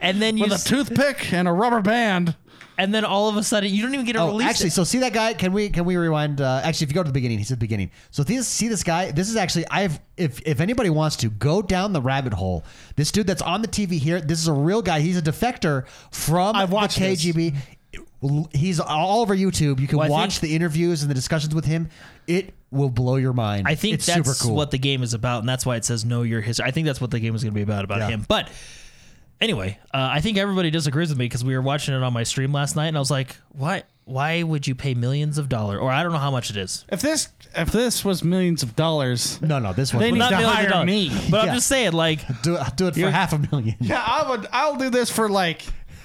and then you with a s- toothpick and a rubber band. And then all of a sudden you don't even get a Oh, release. actually, so see that guy? Can we can we rewind? Uh, actually, if you go to the beginning, he's at the beginning. So this, see this guy? This is actually I've if if anybody wants to go down the rabbit hole, this dude that's on the TV here, this is a real guy. He's a defector from I've watched the this. KGB. He's all over YouTube. You can Well, I watch think- the interviews and the discussions with him. It will blow your mind. I think it's that's super cool. what the game is about, and that's why it says know your history. I think that's what the game is going to be about about Yeah. him. But anyway, uh, I think everybody disagrees with me because we were watching it on my stream last night, and I was like, "Why? Why would you pay millions of dollars? Or I don't know how much it is. If this if this was millions of dollars, no, no, this one. They need Not to millions of hire dollars. me. But Yeah. I'm just saying, like, do, do it for You're- half a million. yeah, I would. I'll do this for like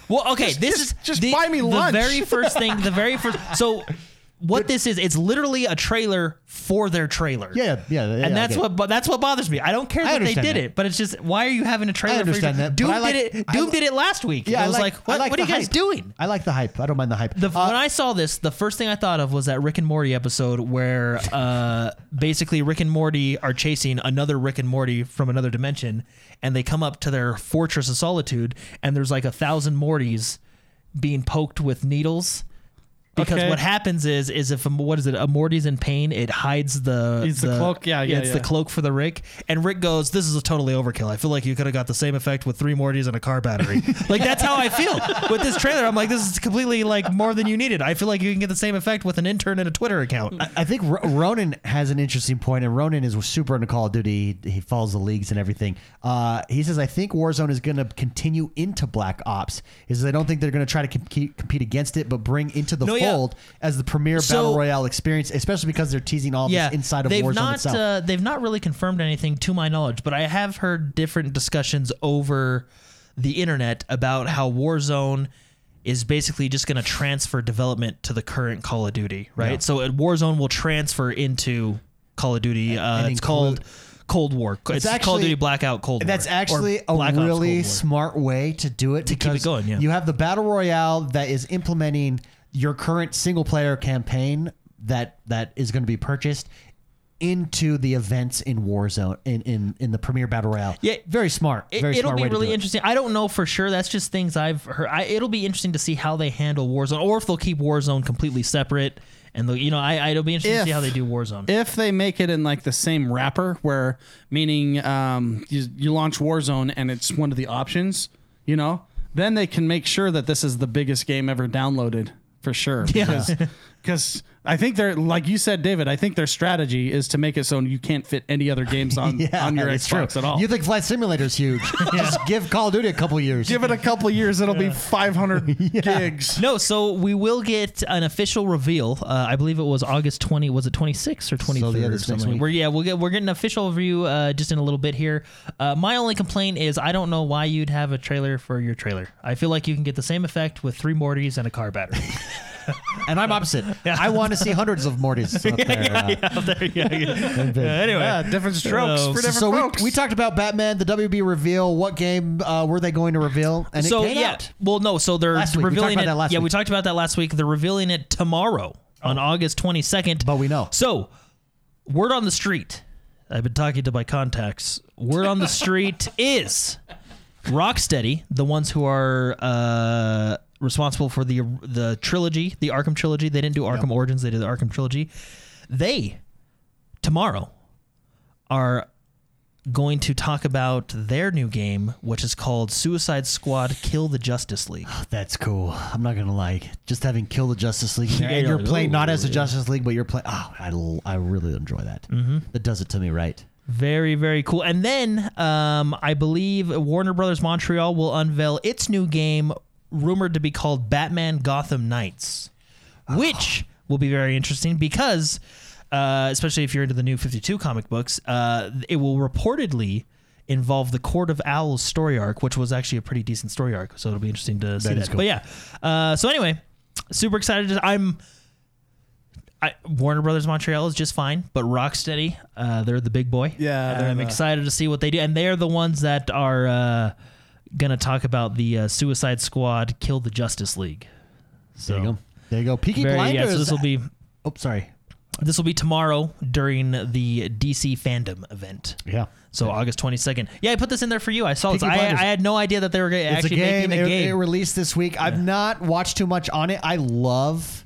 Well, okay, this just- is just the, buy me the lunch. very first thing. The very first. So, what this is, it's literally a trailer for their trailer. Yeah, yeah, yeah, I and that's get it. what. But that's what bothers me. I don't care I that they understand did that. it, but it's just why are you having a trailer? understand for your, that, Doom I like- did it. I Doom li- did it last week. Yeah, I was like, I what, what are the you guys hype. doing? I like the hype. I don't mind the hype. The, Uh, when I saw this, the first thing I thought of was that Rick and Morty episode where uh, basically Rick and Morty are chasing another Rick and Morty from another dimension, and they come up to their fortress of solitude, and there's like a thousand Mortys being poked with needles. Because Okay. what happens is, is if a, what is it? A Morty's in pain, it hides the It's the cloak. Yeah, yeah, it's the yeah. cloak for the Rick. And Rick goes, "This is a totally overkill. I feel like you could have got the same effect with three Mortys and a car battery. like that's how I feel with this trailer. I'm like, this is completely like more than you needed. I feel like you can get the same effect with an intern and a Twitter account. I think R- Ronan has an interesting point, and Ronan is super into Call of Duty. He, he follows the leagues and everything. Uh, he says, "I think Warzone is going to continue into Black Ops. He says, I don't think they're going to try to compete, compete against it, but bring into the No, yeah. as the premier So- battle royale experience, especially because they're teasing all yeah, this inside of they've Warzone not itself." uh, they've not really confirmed anything to my knowledge, but I have heard different discussions over the internet about how Warzone is basically just going to transfer development to the current Call of Duty, right? Yeah. So uh, Warzone will transfer into Call of Duty. Uh, and it's include- called Cold War. It's, Call of Duty Black Ops Cold War. That's actually a Black really smart way to do it To keep it going, yeah. you have the battle royale that is implementing your current single player campaign that that is going to be purchased into the events in Warzone in in, in the premier battle royale. Yeah. very smart. It, Very it'll smart be way to really do it. interesting. I don't know for sure. That's just things I've heard. I, it'll be interesting to see how they handle Warzone, or if they'll keep Warzone completely separate. And they'll- you know, I, I it'll be interesting to see how they do Warzone. If they make it in like the same wrapper, where meaning um, you, you launch Warzone and it's one of the options, you know, then they can make sure that this is the biggest game ever downloaded for sure. Yeah. Because I think they're like you said, David. I think their strategy is to make it so you can't fit any other games on Yeah, on your it's Xbox true. at all. You think Flight Simulator is huge? Just give Call of Duty a couple years. Give it a couple years, it'll be 500 gigs. No, so we will get an official reveal. Uh, I believe it was August twenty. Was it 26 or twenty So, yeah, or this next something? week. We're, yeah, we'll get we're getting an official review uh, just in a little bit here. Uh, my only complaint is I don't know why you'd have a trailer for your trailer. I feel like you can get the same effect with three Mortys and a car battery. And I'm opposite. I want to see hundreds of Mortys up there. uh, Out there, yeah, yeah. big. anyway, Yeah, different strokes Uh, for so- different so we, folks. we talked about Batman, the WB reveal. What game uh, were they going to reveal? And so it came yeah, out. well, no, so they're Last week. We revealing about it. that last yeah, we talked about that last week. They're revealing it tomorrow on August twenty second. But we know. So, word on the street. I've been talking to my contacts. Word on the street is Rocksteady, the ones who are uh, responsible for the the trilogy, the Arkham trilogy. They didn't do Arkham Origins; they did the Arkham trilogy. They tomorrow are going to talk about their new game, which is called Suicide Squad: Kill the Justice League. That's cool. I'm not gonna lie. Just having Kill the Justice League, Yeah, and you're you're playing not as the. Justice League, but you're playing. Oh, I, l- I really enjoy that. Mm-hmm. That does it to me right. Very, very cool. And then um, I believe Warner Brothers Montreal will unveil its new game, rumored to be called Batman Gotham Knights, which will be very interesting because, uh, especially if you're into the new 52 comic books, uh, it will reportedly involve the Court of Owls story arc, which was actually a pretty decent story arc. So it'll be interesting to see That that. is cool. But yeah, uh, so anyway, super excited. I'm. I, Warner Brothers Montreal is just fine, but Rocksteady, uh, they're the big boy. Yeah, I'm the- excited to see what they do, and they're the ones that are uh, gonna talk about the uh, Suicide Squad kill the Justice League. So There you go. There you go. Peaky very, yeah, Blinders. so this will be oh, sorry. this will be tomorrow during the DC fandom event. Yeah. So August 22nd. Yeah, I put this in there for you. I saw this. I, I had no idea that they were gonna It's a actually game. making a It, game. it released this week. I've not watched too much on it. I love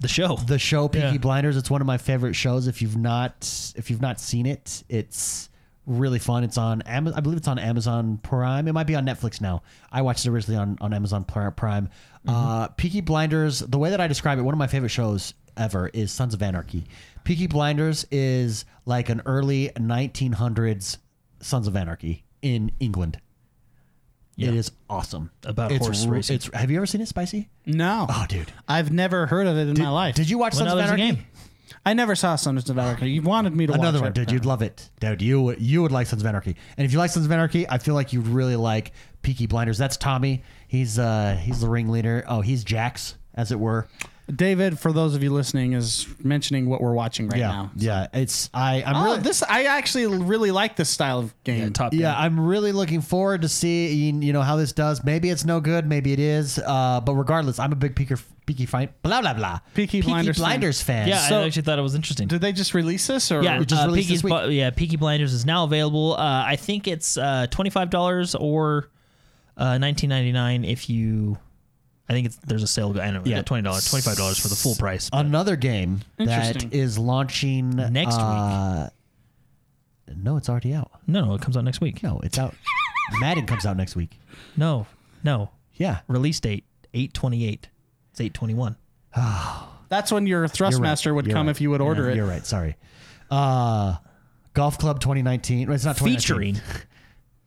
the show. the show Peaky Yeah. Blinders. It's one of my favorite shows. If you've not if you've not seen it, it's really fun. It's on Amazon. I believe it's on Amazon Prime. It might be on Netflix now. I watched it originally on on Amazon Pri- Prime. Uh, Peaky Blinders. The way that I describe it, one of my favorite shows ever is Sons of Anarchy. Peaky Blinders is like an early 1900s Sons of Anarchy in England. Yeah. It is awesome. About it's, horse racing. It's have you ever seen it, Spicy? No. Oh, dude. I've never heard of it in my life. Did you watch Well, Sons of Anarchy? I never saw Sons of Anarchy. You wanted me to watch Another one, it. dude. You'd love it, dude. You you would like Sons of Anarchy, and if you like Sons of Anarchy, I feel like you'd really like Peaky Blinders. That's Tommy. He's uh he's the ringleader. Oh, he's Jax, as it were. David, for those of you listening, is mentioning what we're watching right yeah, now. yeah. It's I I'm Oh, really this I actually really like this style of game. Top Yeah, Gun. I'm really looking forward to see you know how this does. Maybe it's no good, maybe it is. Uh, but regardless, I'm a big Peaky Peaky fight blah blah blah. Peaky Blinders fan. Blinders fan. Yeah, So- I actually thought it was interesting. Did they just release this or yeah, it just uh, released Peaky's this week. Bu- yeah, Peaky Blinders is now available. Uh, I think it's uh, twenty five dollars or uh, nineteen ninety nine if you. I think it's there's a sale. I don't know, Yeah. twenty dollars, twenty five dollars for the full price. Another game that Interesting. is launching Next uh, No, it's already out. No, no, it comes out next week. No, it's out. Madden comes out next week. No, no, Yeah. release date eight twenty eight. It's eight twenty one. That's when your You're Thrustmaster right. would You're come right. if you would order Yeah, it. You're right. Sorry. Uh, Golf Club 2019. It's not 2019. Featuring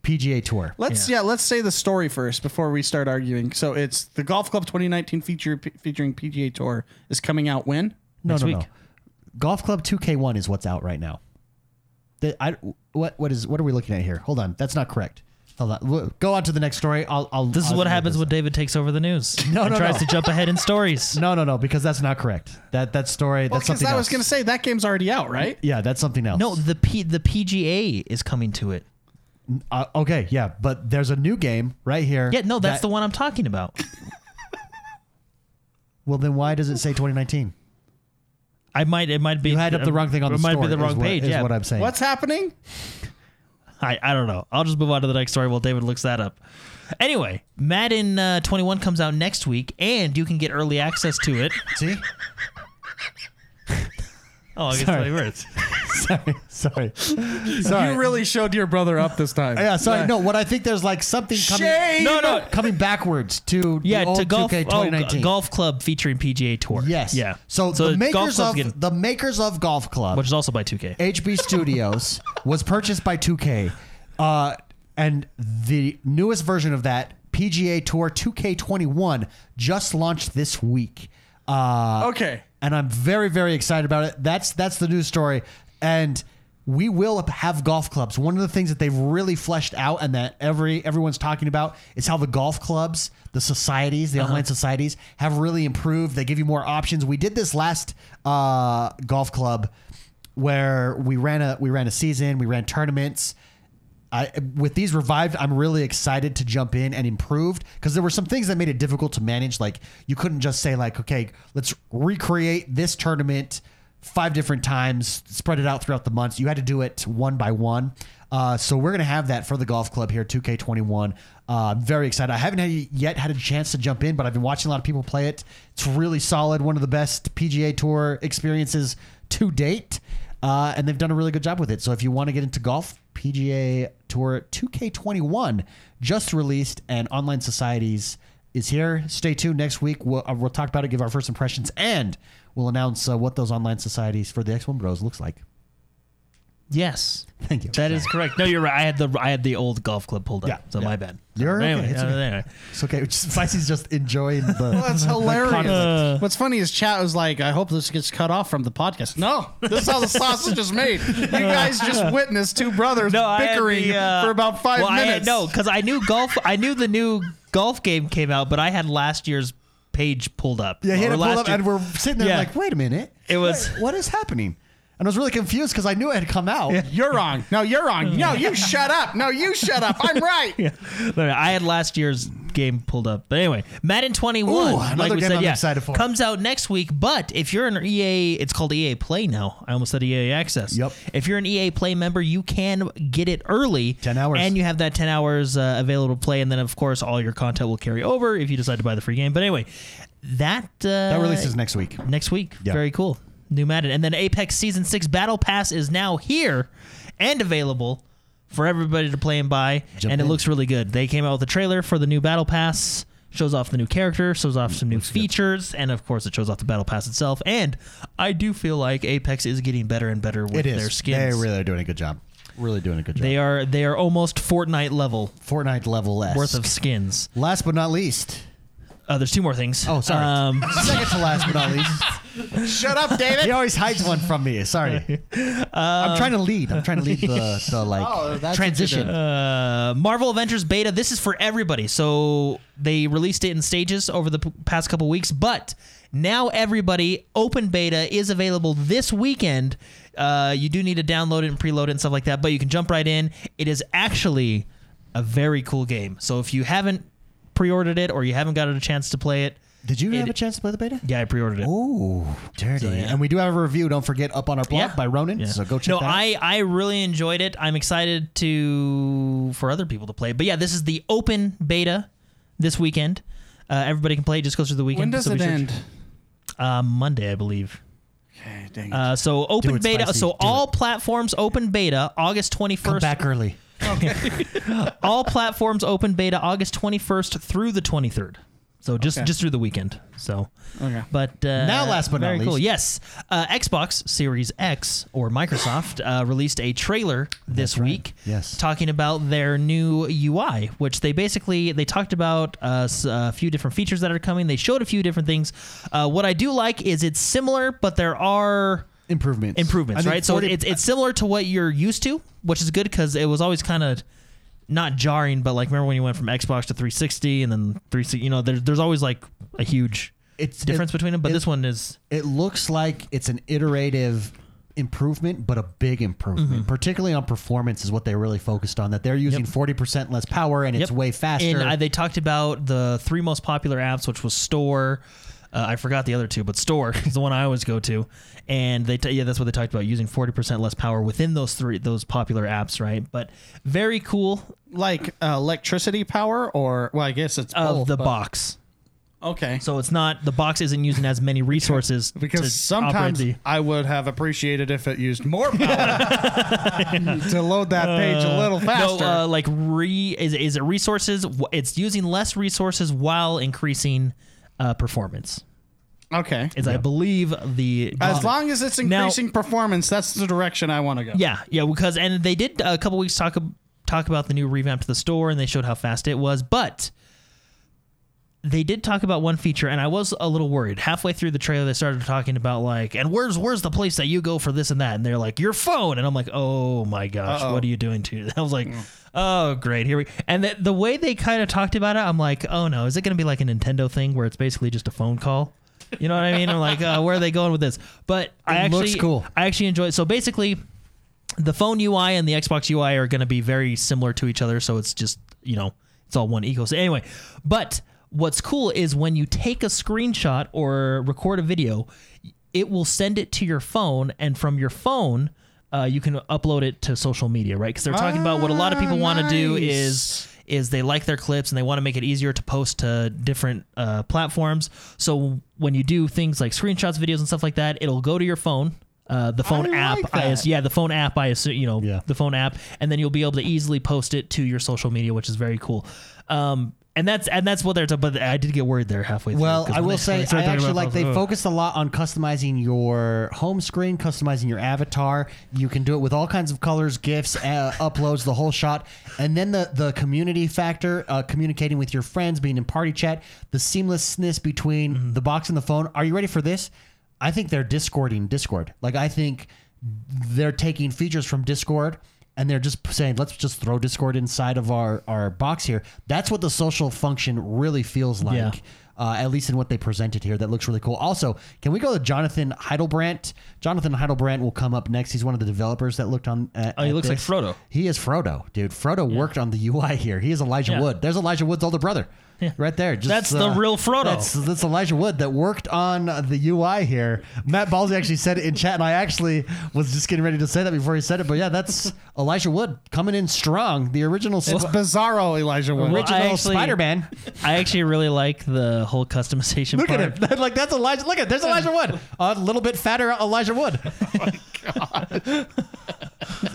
PGA Tour. Let's Yeah. yeah. let's say the story first before we start arguing. So it's the Golf Club 2019 feature p- featuring PGA Tour is coming out when? No, next no, week. no. Golf Club 2K1 is what's out right now. The, I, what what is what are we looking at here? Hold on, that's not correct. Hold on. Go on to the next story. I'll. I'll This is I'll what happens when David takes over the news. No, and no, tries no. to jump ahead in stories. No, no, no, because that's not correct. That that story. Well, That's because something I else. was going to say that game's already out, right? Yeah, that's something else. No, the P, the PGA is coming to it. Uh, okay, yeah, but there's a new game right here. Yeah, no, that's that- the one I'm talking about. Well, then why does it say 2019? I might it might be You had up the wrong thing on it the might story. be the is wrong what- page. Is yeah, what I'm saying. What's happening? I I don't know. I'll just move on to the next story while David looks that up. Anyway, Madden uh, 21 comes out next week, and you can get early access to it. See? Oh, I guess Sorry. it works. Sorry, sorry, sorry. You really showed your brother up this time. Yeah, sorry. No, what I think there's like something coming. Shame. No, no. coming backwards to Yeah, the old to golf, 2K oh, 2019. golf club featuring PGA Tour. Yes. Yeah. So, So the Golf makers Club's of getting- the makers of Golf Club, which is also by 2K. HB Studios, was purchased by 2K, uh, and the newest version of that PGA Tour 2K21 just launched this week. Uh, Okay. and I'm very very excited about it. That's that's the news story, and we will have golf clubs. One of the things that they've really fleshed out and that every everyone's talking about is how the golf clubs, the societies, the online societies have really improved. They give you more options. We did this last uh, golf club where we ran a we ran a season, we ran tournaments. I, with these revived, I'm really excited to jump in and improved because there were some things that made it difficult to manage. Like you couldn't just say like, okay, let's recreate this tournament five different times, spread it out throughout the months. You had to do it one by one. Uh, so we're gonna have that for the golf club here, 2K21. Uh, very excited. I haven't had, yet had a chance to jump in, but I've been watching a lot of people play it. It's really solid. One of the best PGA Tour experiences to date. Uh, and they've done a really good job with it. So if you want to get into golf, PGA Tour 2K21 just released, and Online Societies is here. Stay tuned next week. We'll, uh, we'll talk about it, give our first impressions, and we'll announce uh, what those online societies for the X1 Bros looks like. Yes. Thank you. That is correct. No, you're right. I had the I had the old golf club pulled up. Yeah, so yeah. my bad. You're okay. anyway, It's uh, okay. anyway. It's okay. Just, Vicey's just enjoying the. That's hilarious. conflict. What's funny is chat was like, I hope this gets cut off from the podcast. No, this is how the sausage is made. You guys just witnessed two brothers No, bickering the, uh, for about five well, I minutes. had, no, because I knew golf. I knew the new golf game came out, but I had last year's page pulled up. yeah, he had it pulled up, and we're sitting there Yeah. like, wait a minute. It was- What- what is happening? And I was really confused because I knew it had come out. You're wrong. No, you're wrong. No, you shut up. No, you shut up. I'm right. I had last year's game pulled up. But anyway, Madden 21, Ooh, like another we game said, I'm yeah, excited for. comes out next week. But if you're an EA, it's called EA Play now. I almost said EA Access. Yep. If you're an EA Play member, you can get it early. 10 hours. And you have that 10 hours uh, available to play. And then, of course, all your content will carry over if you decide to buy the free game. But anyway, that... Uh, That releases next week. next week. Yeah. Very cool. New Madden. And then Apex Season 6 Battle Pass is now here and available for everybody to play and buy. Jump and it looks really good. They came out with a trailer for the new Battle Pass, shows off the new character, shows off some new features, and of course, it shows off the Battle Pass itself. And I do feel like Apex is getting better and better with their They skins. really are doing a good job. Really doing a good job. They are they are almost Fortnite level Fortnite level less. worth of skins. Last but not least. Uh, there's two more things. Oh, sorry. Um, Second to last but not least. Shut up, David. He always hides one from me. Sorry. I'm trying to lead. I'm trying to lead the, the like Oh, that's transition. Uh, Marvel Avengers beta. This is for everybody. So they released it in stages over the p- past couple weeks, but now everybody open beta is available this weekend. Uh, you do need to download it and preload it and stuff like that, but you can jump right in. It is actually a very cool game. So if you haven't pre-ordered it or you haven't got a chance to play it, Did you It- have a chance to play the beta? yeah, I pre-ordered it. Oh, dirty. So, yeah. And we do have a review. Don't forget up on our blog Yeah. by Ronan. Yeah. So go check no, that out. I I really enjoyed it. I'm excited to for other people to play. But yeah, this is the open beta this weekend. Uh, everybody can play. It just goes through the weekend. When does So it end? Uh, Monday, I believe. Okay, dang it. Uh, so open beta. Spicy. So Do all platforms open beta August 21st. Come 21st. back early. All platforms open beta August 21st through the 23rd. So just Okay. just through the weekend. So okay. But uh, Now, last but not very cool. least. Yes, uh, Xbox Series X or Microsoft uh, released a trailer this That's right. week. Yes. talking about their new UI, which they basically they talked about uh, s- a few different features that are coming. They showed a few different things. Uh, what I do like is it's similar, but there are Improvements. improvements, right? So it's it's similar to what you're used to, which is good because it was always kind of not jarring, but like remember when you went from Xbox to 360 and then 360, you know, there's there's always like a huge It's difference it- between them. But it- this one is it looks like it's an iterative improvement, but a big improvement, Mm-hmm. particularly on performance, is what they really focused on. That they're using forty percent less power and it's way faster. And uh, they talked about the three most popular apps, which was Store. Uh, I forgot the other two, but Store is the one I always go to. And they, t- yeah, that's what they talked about using forty percent less power within those three, those popular apps, right? But very cool Like uh, electricity power, or well, I guess it's of both, the but- box. Okay. So it's not the box isn't using as many resources Because to sometimes operate I would have appreciated if it used more power to load that page a little faster. no, uh, like re is is it resources? Wh- It's using less resources while increasing uh, performance. okay. Is I believe the As long as it's Now- increasing performance, that's the direction I want to go. Yeah, yeah, because and they did a couple weeks talk talk about the new revamp to the store, and they showed how fast it was, but they did talk about one feature, and I was a little worried. Halfway through the trailer, they started talking about like, and where's where's the place that you go for this and that, and they're like, your phone, and I'm like, oh my gosh, Uh-oh. what are you doing to? I was like. Oh great! Here we and the, the way they kind of talked about it, I'm like, oh no, is it going to be like a Nintendo thing where it's basically just a phone call? You know what I mean? I'm like, uh, where are they going with this? But I It actually, looks cool. I actually enjoy it. So basically, the phone UI and the Xbox UI are going to be very similar to each other. So it's just, you know, it's all one ecosystem. Anyway, but what's cool is when you take a screenshot or record a video, it will send it to your phone, and from your phone, uh, you can upload it to social media, right? Because they're talking about what a lot of people want to do is is they like their clips and they want to make it easier to post to different uh, platforms. So when you do things like screenshots, videos, and stuff like that, it'll go to your phone. Uh, the phone I app, like I that. yeah, the phone app, I assume, you know, Yeah. the phone app, and then you'll be able to easily post it to your social media, which is very cool. Um, and that's and that's what they're. talking But I did get worried there halfway. through. Well, 'cause I when will when say I started talking actually about like they ugh. focused a lot on customizing your home screen, customizing your avatar. You can do it with all kinds of colors, gifs, uh, uploads, the whole shot, and then the the community factor, uh, communicating with your friends, being in party chat, the seamlessness between Mm-hmm. the box and the phone. Are you ready for this? I think they're discording Discord. Like I think they're taking features from Discord and they're just saying let's just throw Discord inside of our our box here. That's what the social function really feels like. Yeah. Uh, at least in what they presented here, that looks really cool. Also, can we go to Jonathan Heidelbrandt? Jonathan Heidelbrandt will come up next. He's one of the developers that looked on. At, Oh, he looks like. Frodo. He is Frodo, dude. Frodo worked on the UI here. He is Elijah Yeah. Wood. There's Elijah Wood's older brother, Yeah. right there. Just, That's the uh, real Frodo. That's, that's Elijah Wood that worked on the UI here. Matt Balsey actually said it in chat, and I actually was just getting ready to say that before he said it. But yeah, that's Elijah Wood coming in strong. The original, it's Sp- bizarro, Elijah Wood. Well, original Spider-Man. I actually really like the whole customization. Look part. at him. like that's Elijah. Look at there's Elijah Wood. A little bit fatter Elijah Wood.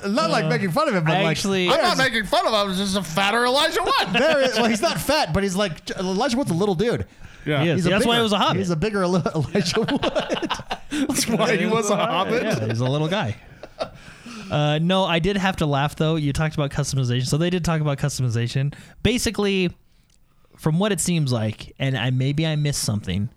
Not like making fun of him, but I like actually- I'm not making fun of him. It's just a fatter Elijah Wood. there is, well, he's not fat, but he's like Elijah Wood's a little dude. yeah. He is. He's a That's why bigger- he was a hobbit. He's a bigger Eli- Elijah Wood. That's why he was a hobbit. Yeah, he's a little guy. Uh, no, I did have to laugh though. You talked about customization, so they did talk about customization. Basically, from what it seems like, and I maybe I missed something,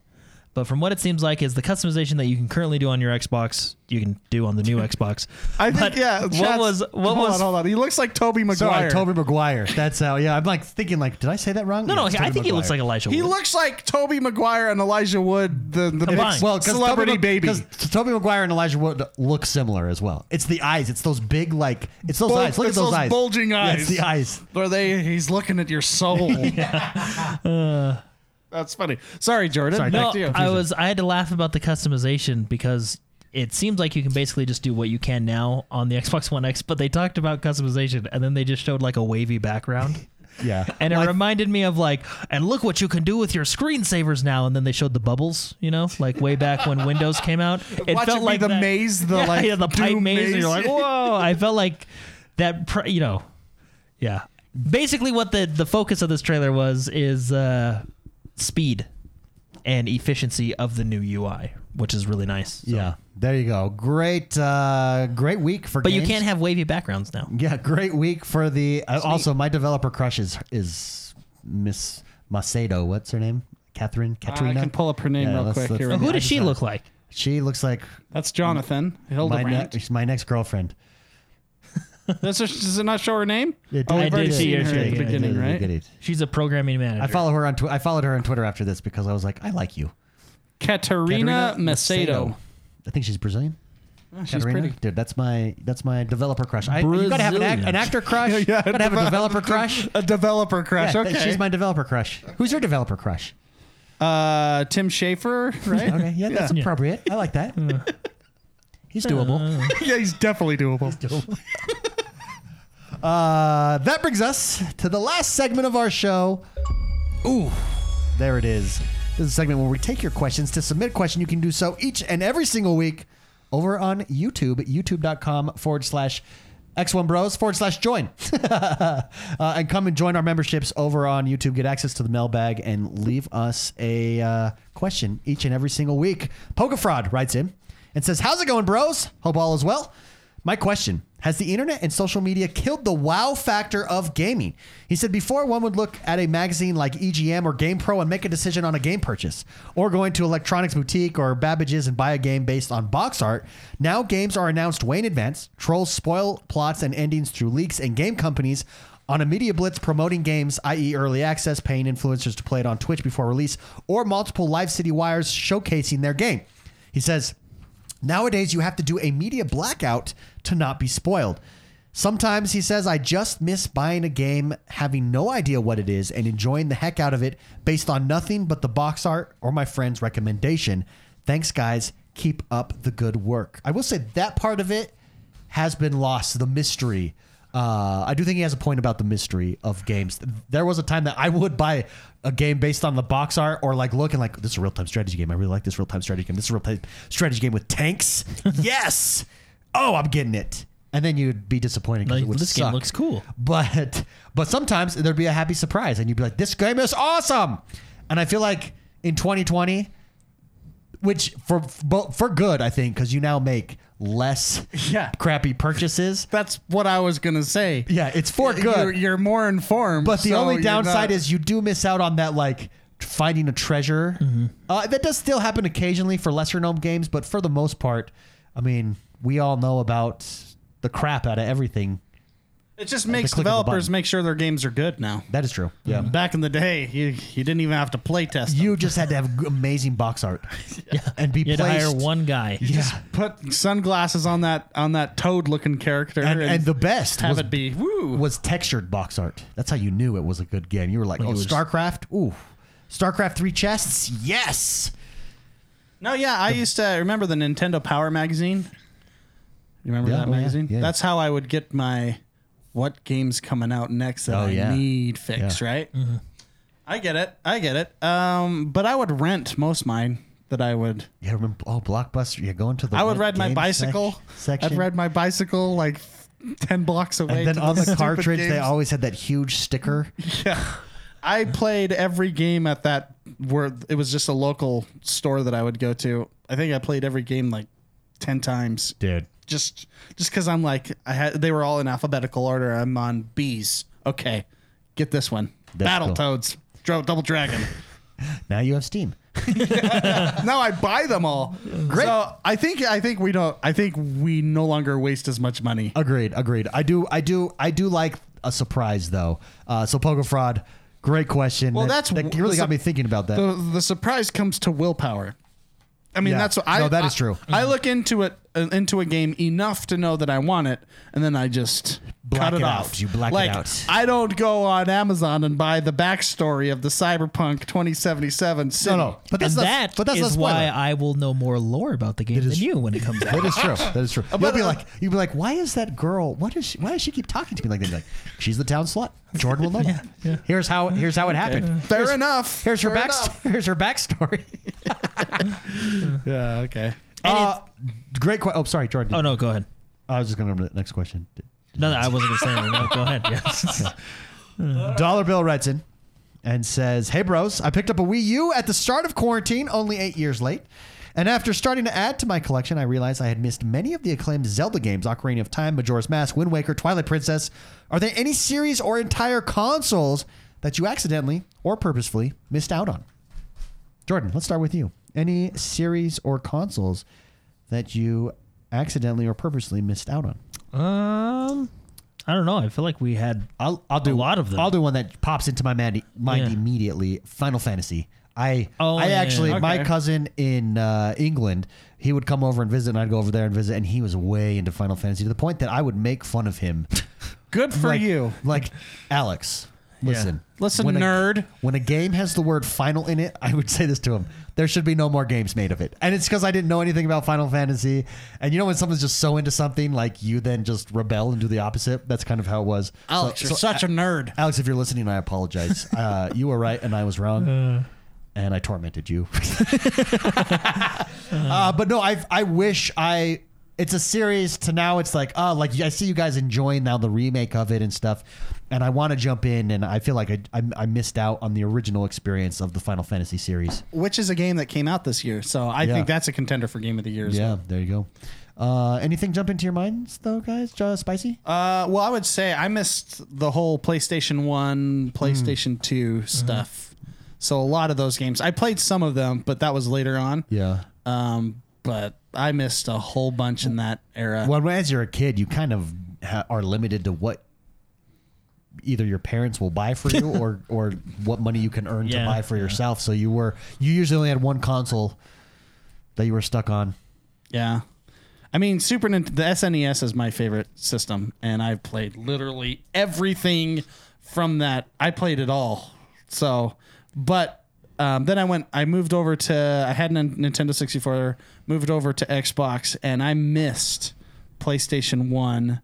But from what it seems like, is the customization that you can currently do on your Xbox, you can do on the new Xbox. I think But yeah. What was what hold was on, hold on. He looks like Tobey Maguire. Sorry, Tobey Maguire. That's how. Yeah, I'm like thinking like, did I say that wrong? no, no. Yeah, I think he looks like Maguire. Elijah. He looks like Tobey Maguire and Elijah Wood, the the Well, celebrity Tobey, baby. Because Tobey Maguire and Elijah Wood look similar as well. It's the eyes. It's those big like. It's those Bul- eyes. Look at those, those eyes. bulging Yeah, it's the eyes. Where they he's looking at your soul. That's funny. Sorry, Jordan. Sorry, Back No, to you. I was I had to laugh about the customization because it seems like you can basically just do what you can now on the Xbox One X, but they talked about customization and then they just showed like a wavy background. Yeah. And it Well, I- reminded me of like, and look what you can do with your screensavers now. And then they showed the bubbles, you know, like way back when Windows came out. It Watch felt like the that- maze, the yeah, like yeah, the pipe doom maze, and you're like, whoa! I felt like that, pr- you know, yeah. Basically, what the the focus of this trailer was is uh, speed and efficiency of the new UI, which is really nice. So- Yeah. There you go. Great. Uh, great week for. But you can't have wavy backgrounds now. Yeah, great week for the. Uh, also, my developer crush is is Miss Macedo. What's her name? Catherine. Katrina. I can pull up her name Yeah, real let's- quick let's- here. Who does she look like? She looks like That's Jonathan my, Hildebrandt. ne- my next girlfriend. Does, does it not show her name? Yeah, oh, I did see her, her at the yeah, beginning, I right? it. She's a programming manager. I follow her on. Tw- I followed her on Twitter after this because I was like, I like you, Katerina Katerina Macedo. I think she's Brazilian. Oh, she's Katerina? pretty. dude. That's my that's my developer crush. I, you gotta have an, act, Brazilian. an actor crush. Yeah, gotta have a developer crush. A developer crush. Yeah, okay. she's my developer crush. Who's your developer crush? uh, Tim Schafer, right? Okay, yeah, that's Yeah. appropriate. I like that. He's doable. yeah, he's definitely doable. Uh, that brings us to the last segment of our show. Ooh, there it is. This is a segment where we take your questions. To submit a question, you can do so each and every single week over on YouTube, youtube.com forward slash X1 Bros forward slash join. uh, and come and join our memberships over on YouTube. Get access to the mailbag and leave us a uh, question each and every single week. Poker Fraud writes in and says, How's it going, bros? Hope all is well. My question Has the internet and social media killed the wow factor of gaming? He said before one would look at a magazine like EGM or GamePro and make a decision on a game purchase, or going to Electronics Boutique or Babbage's and buy a game based on box art. Now games are announced way in advance. Trolls spoil plots and endings through leaks, and game companies on a media blitz promoting games, i.e., early access, paying influencers to play it on Twitch before release, or multiple live city wires showcasing their game. He says, Nowadays, you have to do a media blackout to not be spoiled. Sometimes he says, I just miss buying a game, having no idea what it is, and enjoying the heck out of it based on nothing but the box art or my friend's recommendation. Thanks, guys. Keep up the good work. I will say that part of it has been lost, the mystery. Uh, I do think he has a point about the mystery of games. There was a time that I would buy a game based on the box art or like looking like this is a real time strategy game. I really like this real time strategy game. This is a real time strategy game with tanks. yes. Oh, I'm getting it. And then you'd be disappointed because Like, it would this game looks cool. But but sometimes there'd be a happy surprise and you'd be like, this game is awesome. And I feel like in 2020, which for for, for good, I think, because you now make less Yeah. crappy purchases. That's what I was gonna say. Yeah, it's for good. You're, you're more informed. but the so only downside not- is you do miss out on that like finding a treasure. Uh, that does still happen occasionally for lesser known games, but for the most part, I mean, we all know about the crap out of everything. It just makes click of a developers button. make sure their games are good now. That is true. Yeah. Mm-hmm. Back in the day, you you didn't even have to play test. them. You just had to have g- amazing box art yeah. and be You had to placed. hire one guy. yeah. put sunglasses on that on that toad looking character And, and the best have was, it be woo. was textured box art. That's how you knew it was a good game. You were like, Like oh, it was- StarCraft? Ooh. StarCraft three chests? Yes. No, yeah, I used to remember the Nintendo Power magazine. You remember Yeah, that oh, yeah, magazine? yeah. That's how I would get my what games coming out next that Oh, I yeah. need fixed, Yeah. right? I get it. I get it. Um, but I would rent most mine that I would. Yeah, remember? Oh, Blockbuster. Yeah, going to the. I would rent ride my game bicycle. sec- section. I'd ride my bicycle like ten blocks away. And then to on the stupid cartridge, they games. always had that huge sticker. Yeah. I played every game at that where it was just a local store that I would go to. I think I played every game like ten times. Dude. Just just because I'm like I had they were all in alphabetical order. I'm on B's. Okay, get this one. That's cool. Battletoads. Dro- Double Dragon. Now you have Steam. now I buy them all. Great. So I think I think we don't. I think we no longer waste as much money. Agreed. Agreed. I do. I do. I do like a surprise though. Uh, so Pogo Fraud, great question. Well, That- that's that really got me thinking about that. The the surprise comes to willpower. I mean, Yeah. that's what I. No, that is I- true. I look into it into a game enough to know that I want it, and then I just Black cut it, it off. out. You black it like, out. I don't go on Amazon and buy the backstory of the Cyberpunk 2077. City. no, no. But that's and not, that but that's is not why. I will know more lore about the game is- than you when it comes out. That is true. That is true. You'll But, be uh, like, you'll be like, why is that girl? What is? She, why does she keep talking to me like that? Like, she's the town slut. Jordan will know. Here's how. Here's how it happened. Fair Here's- enough. Here's her Fair back. enough. Here's her backstory. Yeah. Okay. Uh, great. question. oh, sorry, Jordan. oh no, go ahead. I was just going to go to the next question. No, no, I wasn't gonna say anything. No, go ahead. Yes. Dollar Bill writes in and says, Hey bros, I picked up a Wii U at the start of quarantine, only eight years late. And after starting to add to my collection, I realized I had missed many of the acclaimed Zelda games Ocarina of Time, Majora's Mask, Wind Waker, Twilight Princess. Are there any series or entire consoles that you accidentally or purposefully missed out on? Jordan, let's start with you. Any series or consoles that you accidentally or purposely missed out on? Um, I don't know. I feel like we had I'll, I'll do a lot of them. I'll do one that pops into my mind, mind Yeah. immediately. Final Fantasy. I Oh, I yeah. actually my Okay. cousin in uh, England. He would come over and visit, and I'd go over there and visit, and he was way into Final Fantasy to the point that I would make fun of him. Good for like, you. Like Alex, listen, Listen, when a- nerd. when a game has the word "final" in it, I would say this to him: there should be no more games made of it. And it's because I didn't know anything about Final Fantasy. And you know when someone's just so into something, like you then just rebel and do the opposite. That's kind of how it was. Alex, So- you're so such a nerd. Alex, if you're listening, I apologize. Uh, you were right, and I was wrong, and I tormented you. uh, but no, I I wish I. It's a series to now. It's like oh, like I see you guys enjoying now the remake of it and stuff, and I want to jump in, and I feel like I, I I missed out on the original experience of the Final Fantasy series. Which is a game that came out this year, so I Yeah. think that's a contender for game of the year. as Yeah, there you go. Uh, anything jump into your minds though, guys? Uh, spicy? Uh, well, I would say I missed the whole PlayStation One, PlayStation Mm. Two stuff. So a lot of those games, I played some of them, but that was later on. Yeah. Um, but I missed a whole bunch in that era. Well, when as you're a kid, you kind of ha- are limited to what either your parents will buy for you or or what money you can earn to buy for yeah. yourself. So you were you usually only had one console that you were stuck on. Yeah. I mean, Super Nintendo, the SNES is my favorite system, and I've played literally everything from that. I played it all. So, but um, then I went, I moved over to, I had a Nintendo 64, moved over to Xbox, and I missed PlayStation 1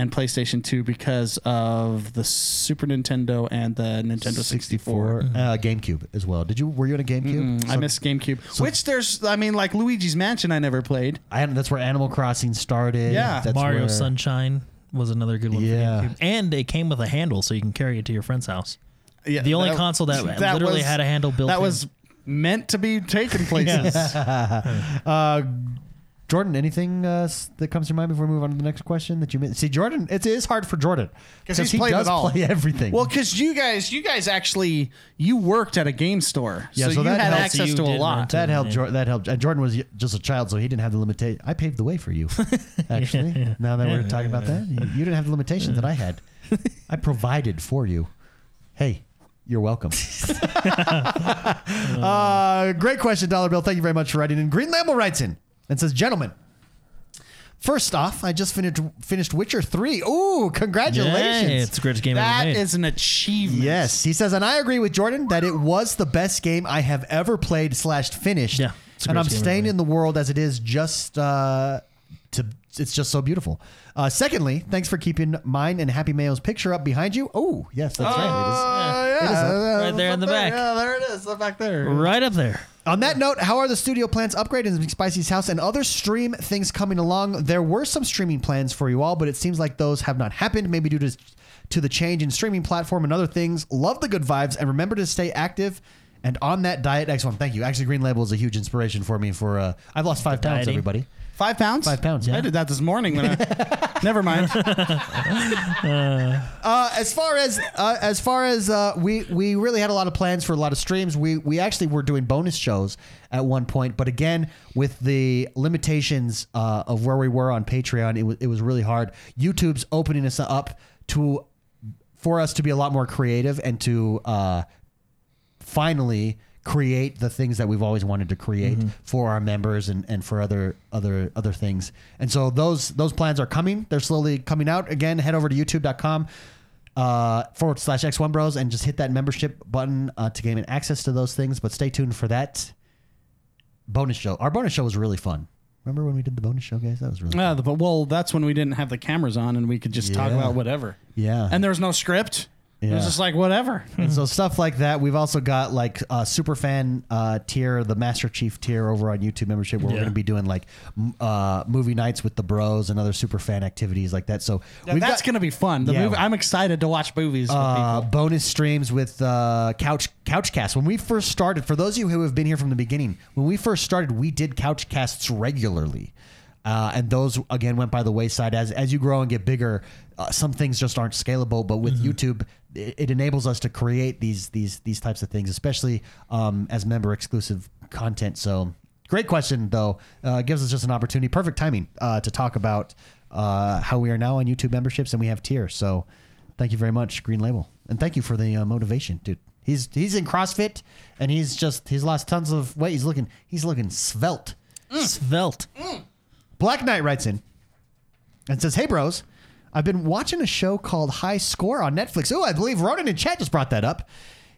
and PlayStation 2 because of the Super Nintendo and the Nintendo 64. uh, GameCube as well. Did you were you in a GameCube? Mm, I missed GameCube, which there's, I mean, like Luigi's Mansion, I never played. I, that's where Animal Crossing started. Yeah. that's Mario where- Sunshine was another good one. Yeah. For GameCube. and it came with a handle, so you can carry it to your friend's house. Yeah, The only console that literally had a handle built That in. was meant to be taken places. Uh, Jordan, anything uh, that comes to mind before we move on to the next question that you missed? See, Jordan, it is hard for Jordan 'Cause he's he played does it all. play everything. Well, because you guys, you guys actually, you worked at a game store, Yeah, so, so you that had helps. access You to a lot. rent That helped. Yeah. Jordan, that helped. And Jordan was just a child, so he didn't have the limitation. I paved the way for you. Actually, now that we're talking about that, you, you didn't have the limitations that I had. I provided for you. Hey, you're welcome. uh, great question, Dollar Bill. Thank you very much for writing in. Green Lambo writes in and says, "Gentlemen." First off, I just finished finished Witcher 3. Ooh, congratulations. Yay, it's the greatest game That ever made. is an achievement. Yes, he says, and I agree with Jordan that it was the best game I have ever played slash finished. Yeah, it's the and I'm greatest game staying ever in the world as it is. Just uh, to, it's just so beautiful. Uh, secondly, thanks for keeping mine and Happy Mayo's picture up behind you. Oh, yes, that's right. It is. Yeah, up. Right there in the Up back. Yeah, there it is, up back there. right up there. On that note, how are the studio plans upgraded in Spicy's house and other stream things coming along? There were some streaming plans for you all, but it seems like those have not happened, maybe due to to the change in streaming platform and other things. Love the good vibes and remember to stay active and on that diet. Excellent, thank you. Actually, Green Label is a huge inspiration for me. For uh, I've lost five pounds, dieting. everybody. Five pounds. Five pounds, yeah. I did that this morning. When I, never mind. Uh, as far as uh, as far as uh, we we really had a lot of plans for a lot of streams. We we actually were doing bonus shows at one point, but again with the limitations uh, of where we were on Patreon, it was it was really hard. YouTube's opening us up to for us to be a lot more creative and to uh, finally create the things that we've always wanted to create for our members and, and for other other other things. And so those those plans are coming. They're slowly coming out. Again, head over to youtube.com uh, forward slash X1 Bros and just hit that membership button uh, to gain access to those things. But stay tuned for that bonus show. Our bonus show was really fun. Remember when we did the bonus show, guys? That was really Uh, but well, that's when we didn't have the cameras on and we could just talk about whatever. Yeah. And there was no script. It was just like whatever. And so stuff like that. We've also got like uh, super fan uh, tier, the Master Chief tier over on YouTube membership, where we're Yeah. going to be doing like m- uh, movie nights with the bros and other super fan activities like that. So Yeah, we've that's got gonna be fun. The Yeah. movie, I'm excited to watch movies with uh, people. bonus streams with uh, couch couchcast. When we first started, for those of you who have been here from the beginning, when we first started, we did couchcasts regularly. Uh, and those again went by the wayside as as you grow and get bigger. Uh, some things just aren't scalable, but with YouTube, it, it enables us to create these these these types of things, especially um, as member exclusive content. So, great question though. Uh, gives us just an opportunity, perfect timing uh, to talk about uh, how we are now on YouTube memberships and we have tiers. So, thank you very much, Green Label, and thank you for the uh, motivation, dude. He's he's in CrossFit and he's just he's lost tons of weight. He's looking he's looking svelte. Svelte. Black Knight writes in and says, "Hey bros, I've been watching a show called High Score on Netflix. Oh, I believe Ronan in chat just brought that up.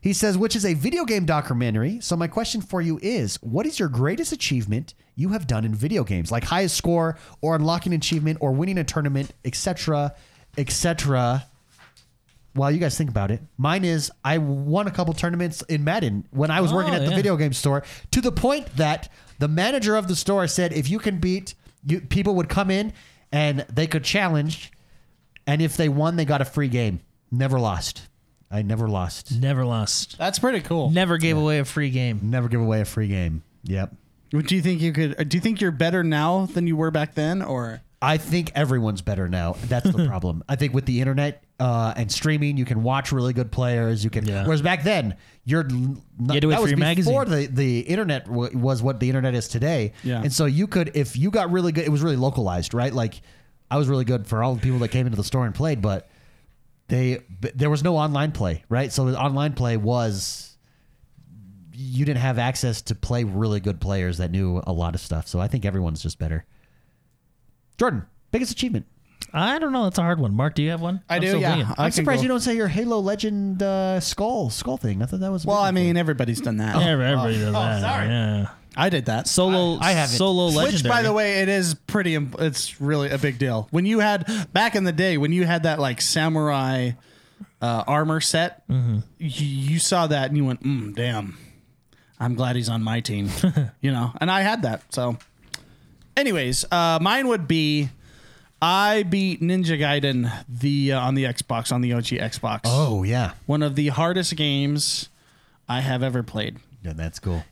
He says, which is a video game documentary. So my question for you is, what is your greatest achievement you have done in video games, like highest score or unlocking achievement or winning a tournament, etc., etc." While you guys think about it, mine is I won a couple tournaments in Madden when I was working Oh, at the yeah. video game store to the point that the manager of the store said if you can beat you, people would come in and they could challenge and if they won they got a free game never lost i never lost Never lost. That's pretty cool. Never gave away a free game. never give away a free game yep Do you think you could? Do you think you're better now than you were back then, or? i think everyone's better now that's the problem i think with the internet uh, and streaming you can watch really good players you can Yeah. whereas back then you're n- had to wait that was for your before magazine. the, the internet w- was what the internet is today Yeah. and so you could if you got really good it was really localized right like i was really good for all the people that came into the store and played but they there was no online play right so the online play was you didn't have access to play really good players that knew a lot of stuff so i think everyone's just better jordan biggest achievement I don't know. That's a hard one. Mark, do you have one? I I'm do, yeah. thinking. I i'm surprised go- you don't say your halo legend uh, skull skull thing i thought that was Well, I one for you. mean, everybody's done that. Yeah, everybody does that. sorry. Yeah. I did that. Solo. I haven't. Solo legendary. Which, by the way, it is pretty. It's really a big deal. When you had back in the day, when you had that like samurai uh, armor set, Mm-hmm. you, you saw that and you went, mm, "Damn, I'm glad he's on my team." you know, and I had that. So, anyways, uh, mine would be. I beat Ninja Gaiden the uh, on the Xbox on the OG Xbox. oh yeah One of the hardest games I have ever played. yeah that's cool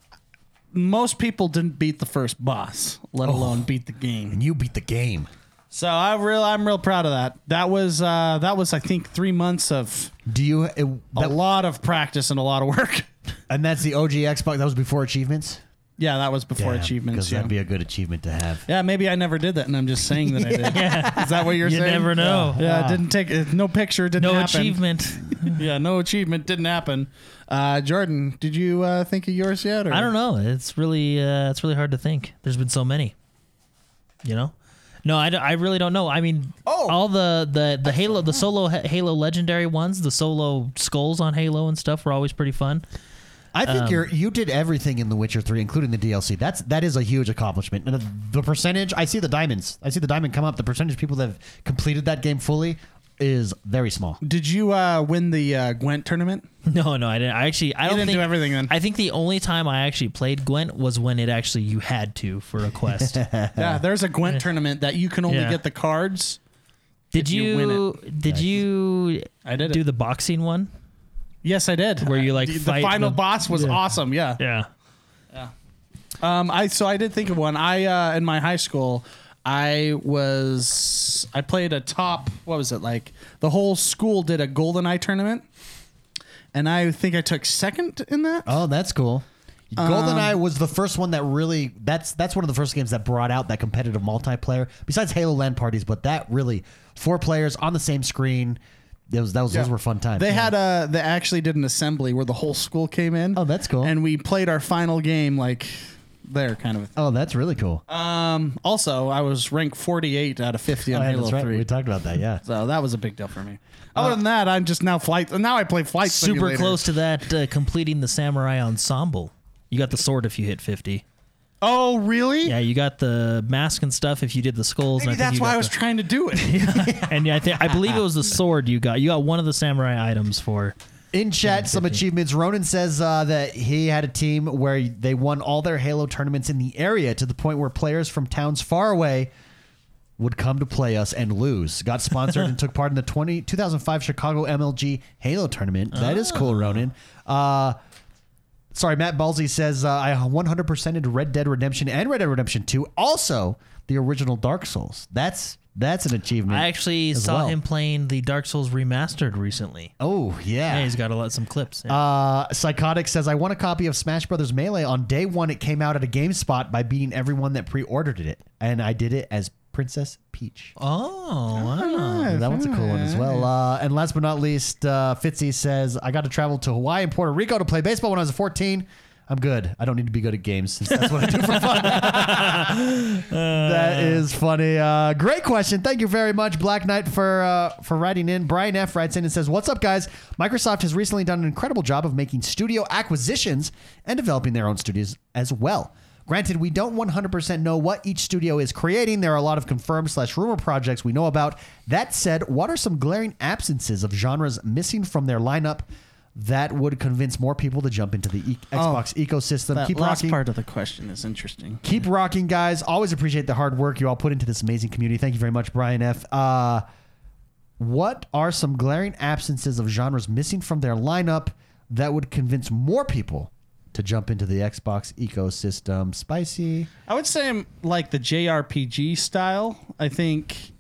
Most people didn't beat the first boss, let alone beat the game. and you beat the game So I real I'm real proud of that. That was uh, that was I think three months of do you it, a that, lot of practice and a lot of work. and that's the og xbox that was before achievements yeah, that was before Damn, achievements. because Yeah. that'd be a good achievement to have yeah, maybe I never did that, and I'm just saying that I did. yeah. Is that what you're You saying? You never know. Yeah, it didn't take it- no picture, didn't no happen. achievement. yeah, no achievement didn't happen. Uh, Jordan, did you uh, think of yours yet? Or? I don't know. It's really uh, it's really hard to think. There's been so many. You know. No, I, I really don't know. I mean, Oh. all the the the Halo, the solo Halo legendary ones, the solo skulls on Halo and stuff were always pretty fun. I think Um, you're you did everything in The Witcher Three, including the DLC. That's that is a huge accomplishment. And the percentage, I see the diamonds. I see the diamond come up. The percentage of people that have completed that game fully is very small. Did you uh, win the uh, Gwent tournament? No, no, I didn't. I actually, I You don't didn't think, do everything then. I think the only time I actually played Gwent was when it actually you had to for a quest. yeah, there's a Gwent tournament that you can only Yeah. get the cards. did If you you, win it. did you I did do it. the boxing one? Yes, I did. Where you, like, the, the fight final the- boss was Yeah. awesome. Yeah. Yeah. Um, I so I did think of one. I uh, in my high school, I was I played a top. What was it like? The whole school did a GoldenEye tournament, and I think I took second in that. Oh, that's cool. Um, GoldenEye was the first one that really that's that's one of the first games that brought out that competitive multiplayer. Besides Halo LAN parties, but that really four players on the same screen. Those those, those were fun times. They had a. They actually did an assembly where the whole school came in. Oh, that's cool. And we played our final game like there, kind of. Thing. Oh, that's really cool. Um. Also, I was ranked 48 out of 50 on Oh, yeah, Halo that's right. 3. We talked about that. Yeah. So that was a big deal for me. Other than that, I'm just now flight. Now I play flight. Super Simulator. close to that uh, completing the samurai ensemble. You got the sword if you hit 50. Oh, really? Yeah, you got the mask and stuff if you did the skulls. Maybe and I think that's you why I was the- trying to do it. yeah. and yeah, I think I believe it was the sword you got. You got one of the samurai items for. In chat, some achievements. Ronan says uh, that he had a team where they won all their Halo tournaments in the area to the point where players from towns far away would come to play us and lose. Got sponsored and took part in the 20, 2005 Chicago MLG Halo tournament. That is cool, Ronan. Uh, sorry, Matt Balsey says uh, I 100%ed Red Dead Redemption and Red Dead Redemption 2. Also, the original Dark Souls. That's that's an achievement. I actually saw well. him playing the Dark Souls remastered recently. Oh yeah. Yeah, he's got a lot some clips. Yeah. Uh, Psychotic says, I won a copy of Smash Brothers Melee on day one. It came out at a GameSpot by beating everyone that pre ordered it. And I did it as Princess Peach. oh, wow. that one's a cool one as well. Uh, and last but not least, uh, Fitzy says, I got to travel to Hawaii and Puerto Rico to play baseball when I was 14. I'm good. I don't need to be good at games since that's what I do for fun. that is funny. Uh, great question. Thank you very much, Black Knight, for uh, for writing in. Brian F writes in and says, "What's up, guys? Microsoft has recently done an incredible job of making studio acquisitions and developing their own studios as well." Granted, we don't 100% know what each studio is creating. There are a lot of confirmed slash rumor projects we know about. That said, what are some glaring absences of genres missing from their lineup that would convince more people to jump into the e- Xbox ecosystem? that Keep last rocking. part of the question is interesting. Keep rocking, guys. Always appreciate the hard work you all put into this amazing community. Thank you very much, Brian F. Uh, what are some glaring absences of genres missing from their lineup that would convince more people to jump into the Xbox ecosystem? Spicy. I would say like the JRPG style. I think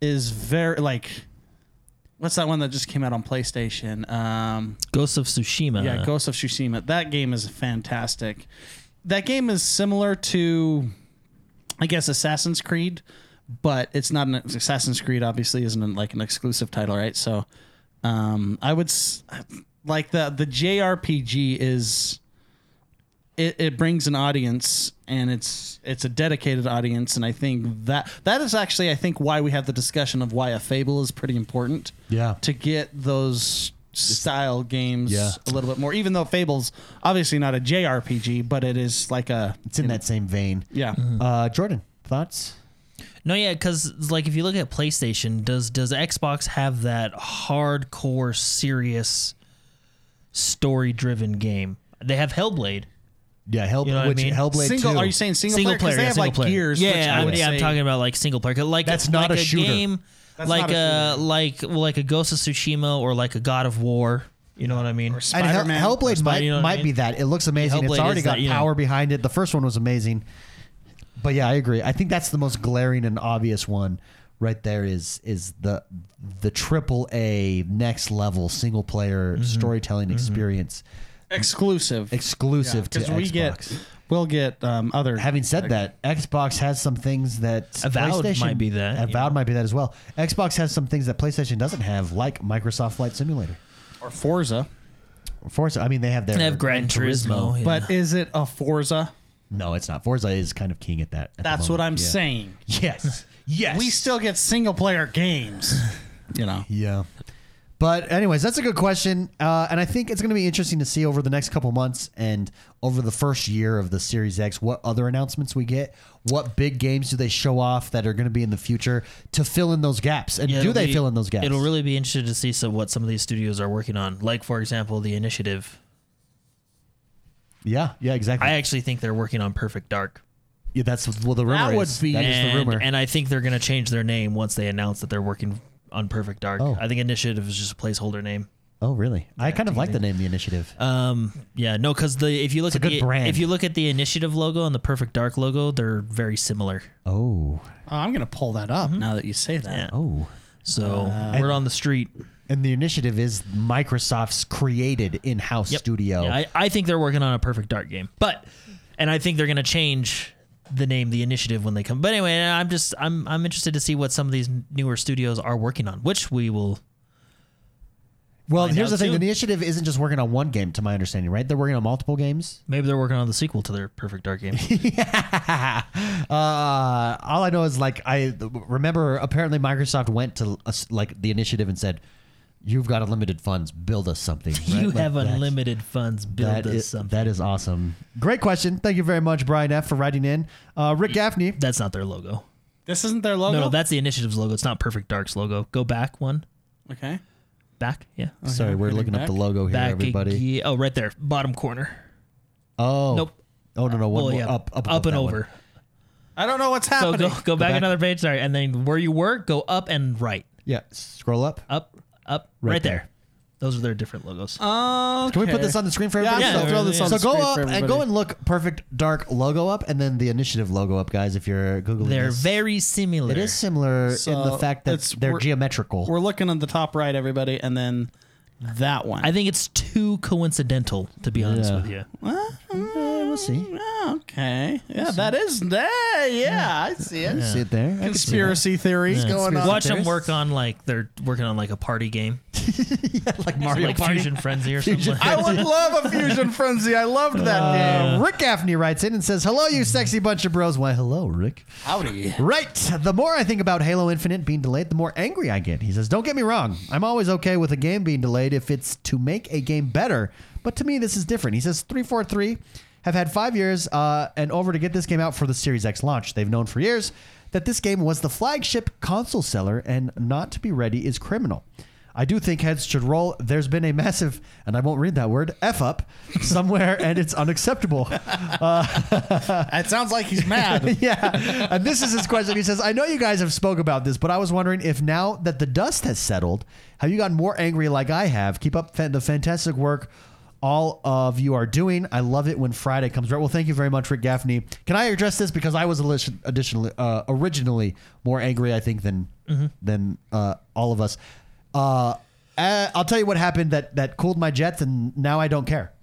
is very like. What's that one that just came out on PlayStation? Um, Ghost of Tsushima. yeah, Ghost of Tsushima. That game is fantastic. That game is similar to, I guess, Assassin's Creed, but it's not an Assassin's Creed. Obviously, isn't like an exclusive title, right? So, um, I would s- like the the JRPG is it, it brings an audience and it's it's a dedicated audience and I think that that is actually I think why we have the discussion of why a fable is pretty important Yeah. to get those style games Yeah. a little bit more even though fable's obviously not a JRPG but it is like a It's in that same vein. yeah Uh, Jordan, thoughts? No, yeah, because like if you look at PlayStation, does does Xbox have that hardcore, serious, story-driven game? They have Hellblade. Yeah, Hell, You know what I which mean? Hellblade single 2. are you saying single, Single player 'Cause player, they yeah, have single like player. gears Yeah, I I'm, would yeah, I'm say- talking about like single player. 'Cause Like That's like not a a shooter. game, That's like not a a, shooter. like like a Ghost of Tsushima or like a God of War. You know what I mean? And Hell, Spider-Man. Hellblade Spider- might, you know what I might mean? be that. It looks amazing. Hellblade it's already is got that, you know. power behind it. The first one was amazing. But yeah, I agree. I think that's the most glaring and obvious one right there is is the the triple A next level single player Mm-hmm. storytelling experience exclusive exclusive to because we Xbox. get we'll get um, other Having said that, Xbox has some things that Avowed PlayStation might be that, you Avowed know. might be that as well. Xbox has some things that PlayStation doesn't have, like Microsoft Flight Simulator. or Forza Forza, I mean, they have their They have Gran Turismo. yeah. but is it a Forza No, it's not. Forza is kind of king at that. at that's what I'm. Yeah. saying Yes. Yes. we still get single player games you know Yeah. But anyways, that's a good question, uh, and I think it's going to be interesting to see over the next couple months and over the first year of the Series X what other announcements we get. What big games do they show off that are going to be in the future to fill in those gaps, and Yeah, do they be- fill in those gaps? It'll really be interesting to see some, what some of these studios are working on. Like for example, the Initiative. yeah, yeah, exactly. I actually think they're working on Perfect Dark. yeah, that's well, the rumor That would is. be- that is and, the rumor. and I think they're going to change their name once they announce that they're working on Perfect Dark. Oh. I think Initiative is just a placeholder name. Oh, really? I kind of like the name The Initiative. Um, yeah, no, because the if you look a at good the brand. if you look at the initiative logo and the Perfect Dark logo, they're very similar. Oh, Oh, I'm gonna pull that up now that you say that. Yeah. oh. So we're on the street. And the initiative is Microsoft's created in-house Yep. studio. Yeah, I, I think they're working on a Perfect Dark game, but and I think they're gonna change the name, the initiative when they come. But anyway, I'm just I'm I'm interested to see what some of these newer studios are working on, which we will. well, Find here's out the thing: soon. the initiative isn't just working on one game, to my understanding, right? They're working on multiple games. Maybe they're working on the sequel to their Perfect Dark game. uh, all I know is like I remember. Apparently, Microsoft went to us, like the initiative and said, "You've got unlimited funds. Build us something." you? Like, have that's- unlimited funds. Build That us is, something. that is awesome. Great question. Thank you very much, Brian F. for writing in. Uh, Rick Gaffney. That's not their logo. This isn't their logo. No, no, that's the initiative's logo. It's not Perfect Dark's logo. Go back one. okay. Back, yeah. Sorry, we're heading looking up the logo here, Back. everybody. yeah. Oh, right there, bottom corner. Oh, Nope. Oh no, no, one Well, more yeah, up, up, up and that one. over. I don't know what's happening. So happening. go go back, back. another page. Sorry, and then where you were, go up and right. Yeah, scroll up. Up, up, Right right, there. there. Those are their different logos. Okay. Can we put this on the screen for Yeah, everybody? yeah, Yeah, throw this yeah. on So the go screen up for and everybody. go and look perfect dark logo up, and then the initiative logo up, guys. If you're googling, They're this. very similar. It is similar in the So fact that it's- they're we're- geometrical. We're looking at the top right, everybody, and then that one. I think it's too coincidental, to be honest Yeah. with you. Well, Eh, we'll see. Oh, okay. Yeah, that is. Yeah, yeah, I see it. See it there. I can see that. Conspiracy theories going on. Watch them work on like they're working on like a party game, yeah, like Mario like Party. Fusion Frenzy or something. Like I that. would love a fusion frenzy. I loved that game. Uh, Rick Gaffney writes in and says, "Hello, you sexy bunch of bros." Why, hello, Rick. Howdy. Right. The more I think about Halo Infinite being delayed, the more angry I get. He says, Don't get me wrong. I'm always okay with a game being delayed if it's to make a game better. But to me, this is different. He says, 343 have had five years uh, and over to get this game out for the Series X launch. They've known for years that this game was the flagship console seller and not to be ready is criminal. I do think heads should roll. There's been a massive, and I won't read that word, F up somewhere, and it's unacceptable. It sounds like he's mad. yeah. And this is his question. He says, I know you guys have spoke about this, but I was wondering if now that the dust has settled, have you gotten more angry like I have? Keep up the fantastic work all of you are doing. I love it when Friday comes around. Well, thank you very much, Rick Gaffney. Can I address this because I was additionally uh, originally more angry, I think, than than uh, all of us. Uh, uh, I'll tell you what happened that that cooled my jets, and now I don't care.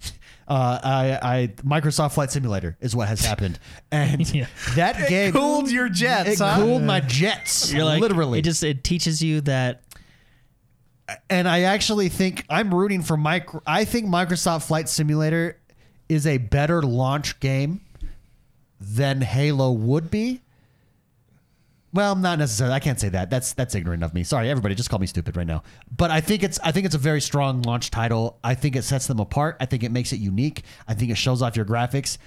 Uh, I, I Microsoft Flight Simulator is what has happened, and Yeah. that game cooled your jets, It huh? cooled my jets, You're like literally. It just it teaches you that and I actually think I'm rooting for micro. I think Microsoft Flight Simulator is a better launch game than Halo would be. Well, not necessarily. I can't say that. That's that's ignorant of me. Sorry, everybody. Just call me stupid right now. But I think it's I think it's a very strong launch title. I think it sets them apart. I think it makes it unique. I think it shows off your graphics.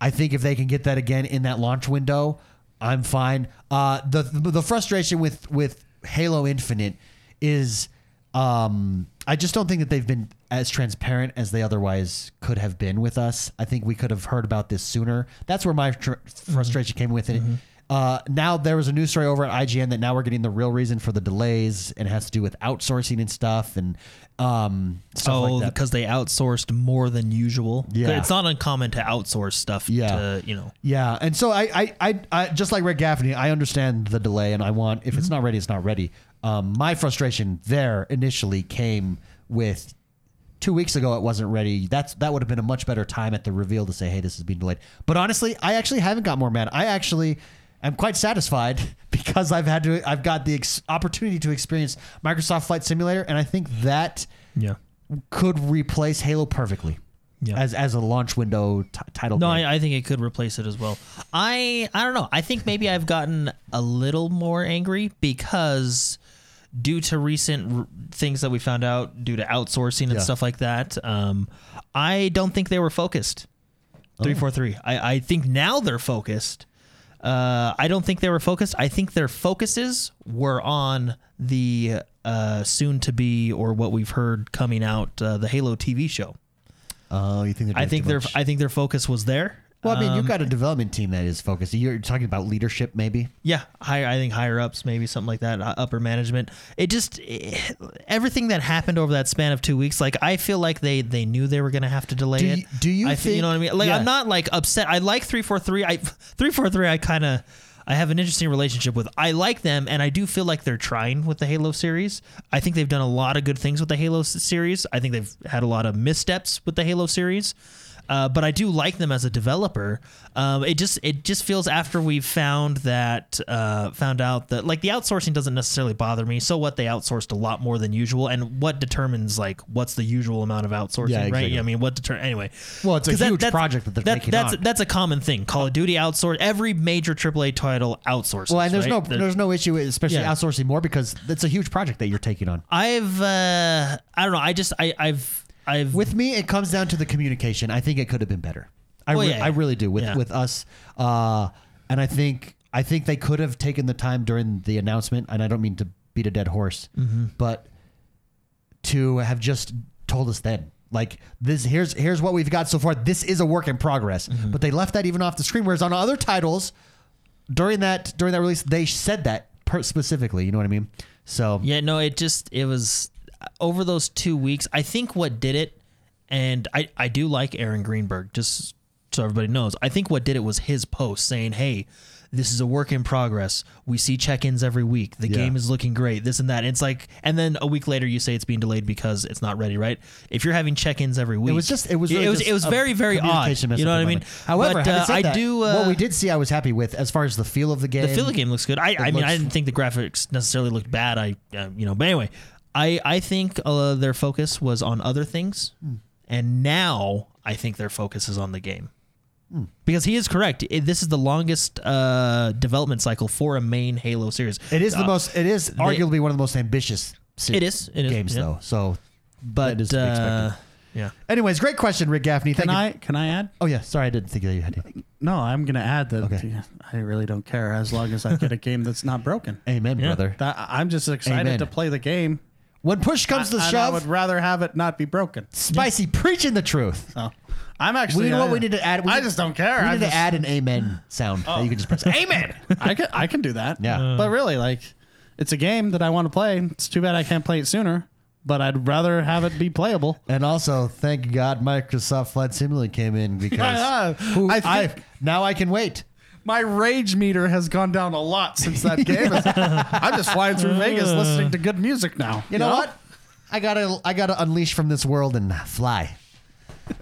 I think if they can get that again in that launch window, I'm fine. Uh, the the frustration with with Halo Infinite is um, I just don't think that they've been as transparent as they otherwise could have been with us. I think we could have heard about this sooner. That's where my tr- frustration came with it. Uh, now there was a news story over at IGN that now we're getting the real reason for the delays, and it has to do with outsourcing and stuff and um, stuff oh like that. because they outsourced more than usual. Yeah. it's not uncommon to outsource stuff. Yeah. to, you know. Yeah, and so I, I, I, I just like Rick Gaffney, I understand the delay, and I want if it's not ready, it's not ready. Um, my frustration there initially came with two weeks ago. It wasn't ready. That's that would have been a much better time at the reveal to say, hey, this is being delayed. But honestly, I actually haven't got more mad. I actually am quite satisfied because I've had to, I've got the ex- opportunity to experience Microsoft Flight Simulator, and I think that Yeah. could replace Halo perfectly. Yeah. As, as a launch window t- title. No. I, I think it could replace it as well. I I don't know. I think maybe I've gotten a little more angry because due to recent r- things that we found out due to outsourcing and Yeah. stuff like that, um, I don't think they were focused. Three four three. I I think now they're focused. Uh, I don't think they were focused. I think their focuses were on the uh, soon to be or what we've heard coming out uh, the Halo TV show. Oh, you think they're I think too their much? I think their focus was there. Well, I mean, Um, you've got a development team that is focused. You're talking about leadership, maybe. Yeah, higher. I think higher ups, maybe something like that. uh, Upper management. It just eh, everything that happened over that span of two weeks. Like I feel like they they knew they were gonna have to delay Do it. you- do you I feel- you think- know what I mean? Like yeah. I'm not like upset. I like three four three. I three four three. I kind of. I have an interesting relationship with. I like them, and I do feel like they're trying with the Halo series. I think they've done a lot of good things with the Halo series. I think they've had a lot of missteps with the Halo series. Uh, but I do like them as a developer. Um, it just it just feels after we've found that uh, found out that like the outsourcing doesn't necessarily bother me. So what they outsourced a lot more than usual, and what determines like what's the usual amount of outsourcing, Yeah, exactly. right? I mean, what deter anyway? Well, it's a huge project that they're taking that's on. that's a common thing. Call of Duty outsource every major AAA title outsources. Well, and there's right? no there's no issue, especially Yeah. outsourcing more because it's a huge project that you're taking on. I've uh, I don't know. I just I I've I've With me, it comes down to the communication. I think it could have been better. I, Well, re- yeah, I really do with Yeah. with us, uh, and I think I think they could have taken the time during the announcement. And I don't mean to beat a dead horse, Mm-hmm. but to have just told us then. Like this, here's here's what we've got so far. This is a work in progress, Mm-hmm. but they left that even off the screen. Whereas on other titles, during that during that release, they said that per- specifically. You know what I mean? So Yeah, no, it just it was over those two weeks. I think what did it, and I I do like Aaron Greenberg. Just so everybody knows, I think what did it was his post saying, "Hey, this is a work in progress. We see check-ins every week. The Yeah. game is looking great. This and that." It's like, and then a week later, you say it's being delayed because it's not ready. Right? If you're having check-ins every week, It was just it was really it was it was very very odd. You know what I mean? at the moment. However, but, uh, I that, do. Uh, what we did see, I was happy with as far as the feel of the game. the feel of the game looks good. I, I mean, I didn't think the graphics necessarily looked bad. I, uh, you know, but anyway, I, I think uh, their focus was on other things, Hmm. and now I think their focus is on the game. Hmm. Because he is correct. It, this is the longest uh, development cycle for a main Halo series. It is the Uh, most. It is arguably one of the most ambitious. se- It is. It is, games yeah. though. So, but that is to be expected. uh, yeah. anyways, great question, Rick Gaffney. Thank Can you. I can I add? Oh yeah, sorry, I didn't think that you had anything. No, I'm gonna add that. Okay. I really don't care as long as I get a game that's not broken. Amen, Yeah. brother. That I'm just excited Amen. to play the game. When push comes to shove, I would rather have it not be broken. spicy preaching the truth. So I'm actually. We know what uh, we need to add. We I need- just don't care. We I need just- to add an amen sound that you can just press. Oh. amen. I can I can do that. Yeah. but really, like, it's a game that I want to play. It's too bad I can't play it sooner. But I'd rather have it be playable. And also, thank God Microsoft Flight Simulator came in because Yeah, who, I I, now I can wait. My rage meter has gone down a lot since that game. I'm just flying through Vegas listening to good music now. You know what? I gotta I gotta unleash from this world and fly.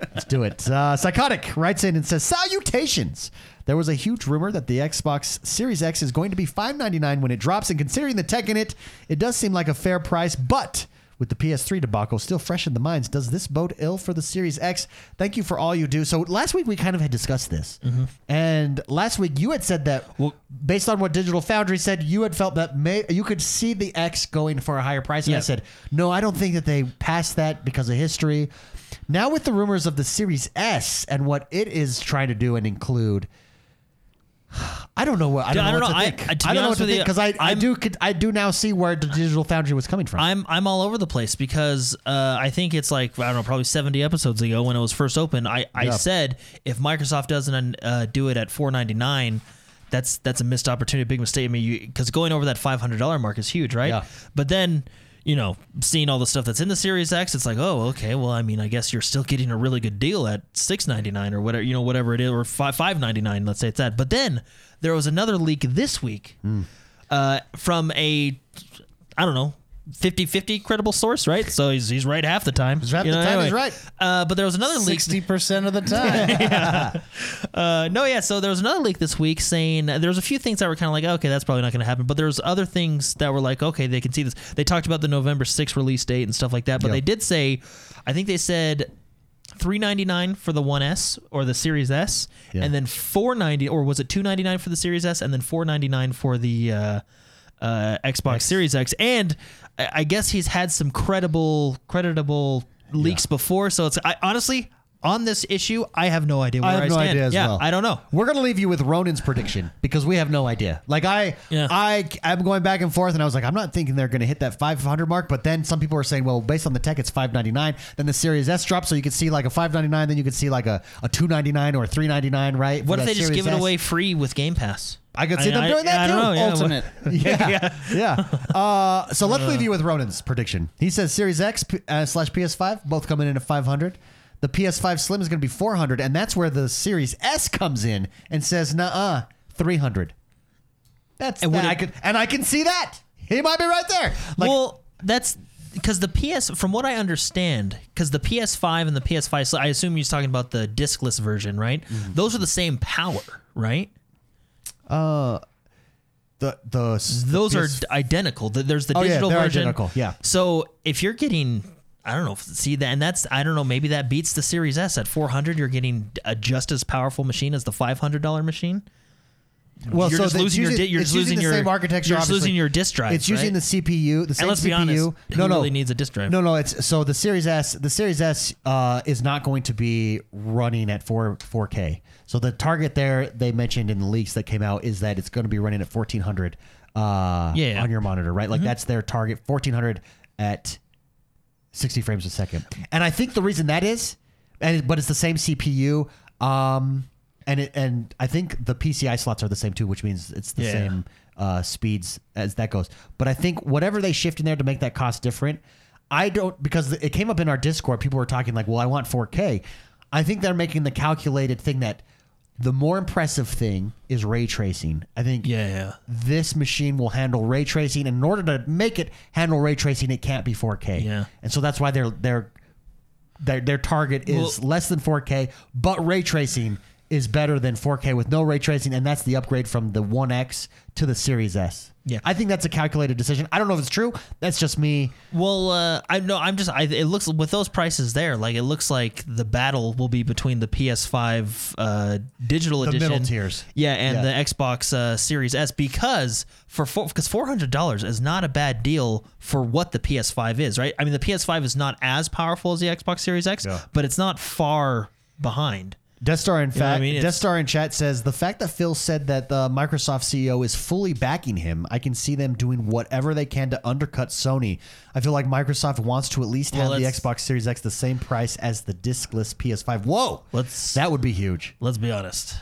Let's do it. Uh, Psychotic writes in and says, Salutations. There was a huge rumor that the Xbox Series X is going to be 599 when it drops, and considering the tech in it, it does seem like a fair price, but with the PS3 debacle still fresh in the minds, does this bode ill for the Series X? Thank you for all you do. So last week we kind of had discussed this. Mm-hmm. And last week you had said that well, based on what Digital Foundry said, you had felt that may, you could see the X going for a higher price. And I said, no, I don't think that they passed that because of history. Now with the rumors of the Series S and what it is trying to do and include, I don't know what I don't, I know, don't what know. to I- think. I- I don't know what to think because I, I do I do now see where the Digital Foundry was coming from. I'm I'm all over the place because uh, I think it's like I don't know, probably 70 episodes ago when it was first open. I, I Yeah. said if Microsoft doesn't uh, do it at 4.99, that's that's a missed opportunity, a big mistake. I mean, because going over that 500 dollar mark is huge, right? Yeah. But then. You know, seeing all the stuff that's in the Series X, it's like, oh, okay. Well, I mean, I guess you're still getting a really good deal at six ninety nine or whatever, you know, whatever it is, or five five ninety nine. Let's say it's that. But then there was another leak this week uh, from a I don't know 50-50 credible source, right? So he's he's right half the time. He's Half the time he's right. Uh, but there was another leak. Sixty percent of the time. Uh, no, yeah. So there was another leak this week saying there was a few things that were kind of like, okay, that's probably not going to happen. But there was other things that were like, okay, they can see this. They talked about the November 6th release date and stuff like that. But Yeah. they did say, I think they said. 399 for the 1S or the Series S Yeah. and then 490 or was it 299 for the Series S and then 499 for the uh, uh, Xbox Series X and I I guess he's had some credible creditable leaks before. So it's I honestly on this issue, I have no idea where I I, have no stand. idea as yeah, well. I don't know. We're gonna leave you with Ronan's prediction because we have no idea. Like I, Yeah. I, I'm going back and forth, and I was like, I'm not thinking they're gonna hit that 500 mark. But then some people are saying, well, based on the tech, it's 599. Then the Series S drops, so you could see like a 599, then you could see like a, a 299 or a 399, right? What if that they just Series give it S. away free with Game Pass? I could see them I- doing that I too. don't know, yeah, Ultimate. yeah, yeah. Uh, so let's leave you with Ronan's prediction. He says Series X P- uh, slash PS5 both coming in at 500. The PS5 Slim is going to be 400, and that's where the Series S comes in and says, "Nah, 300." That's And that. I could, and I can see that. He might be right there. Like, well, that's because the PS, from what I understand, because the PS5 and the PS5, so I assume you're talking about the discless version, right? Mm-hmm. Those are the same power, right? Uh, the the Those the are PS d- identical. Th- There's the Oh, yeah, digital they're version. identical, yeah. So if you're getting, I don't know, see that, and that's I don't know, maybe that beats the Series S at 400. You're getting a just as powerful machine as the 500 dollar machine. Well, You're so just losing your using- di- you're it's losing your- same architecture. you're just losing your disk drive. It's using right? the CPU, the same let's be CPU. honest, no, no, really needs a disk drive? No, no. It's so the Series S. The Series S uh, is not going to be running at four 4K. So the target there they mentioned in the leaks that came out is that it's going to be running at 1400 uh, Yeah, yeah. on your monitor, right? Like that's their target, 1400 at 60 frames a second. And I think the reason that is, and but it's the same CPU. Um, and it, and I think the PCI slots are the same too, which means it's the Yeah. same uh, speeds as that goes. But I think whatever they shift in there to make that cost different, I don't because it came up in our Discord. People were talking like, "Well, I want 4K." I think they're making the calculated thing that the more impressive thing is ray tracing. I think Yeah, yeah. this machine will handle ray tracing. And in order to make it handle ray tracing, it can't be 4K. Yeah. And so that's why their their their their target is Well- less than 4K, but ray tracing is better than 4K with no ray tracing, and that's the upgrade from the One X to the Series S. Yeah. I think that's a calculated decision. I don't know if it's true. That's just me. Well, uh, I know I'm just. I, it looks with those prices there, like it looks like the battle will be between the PS5 uh, digital The edition, middle tiers. yeah, and Yeah. the Xbox uh, Series S because for because four hundred dollars is not a bad deal for what the PS5 is, right? I mean, the PS5 is not as powerful as the Xbox Series X, Yeah. but it's not far behind. Death Star in know what I fact, mean? Death Star in chat says the fact that Phil said that the Microsoft CEO is fully backing him, I can see them doing whatever they can to undercut Sony. I feel like Microsoft wants to at least Well, have the Xbox Series X the same price as the discless PS5. Whoa, Let's that would be huge. let's be honest.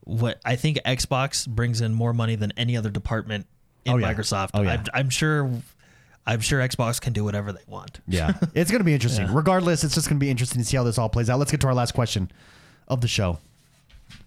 What I think Xbox brings in more money than any other department in Oh, yeah. Microsoft. Oh, yeah. I'm, I'm sure. I'm sure Xbox can do whatever they want. Yeah, it's going to be interesting. Regardless, it's just going to be interesting to see how this all plays out. Let's get to our last question of the show.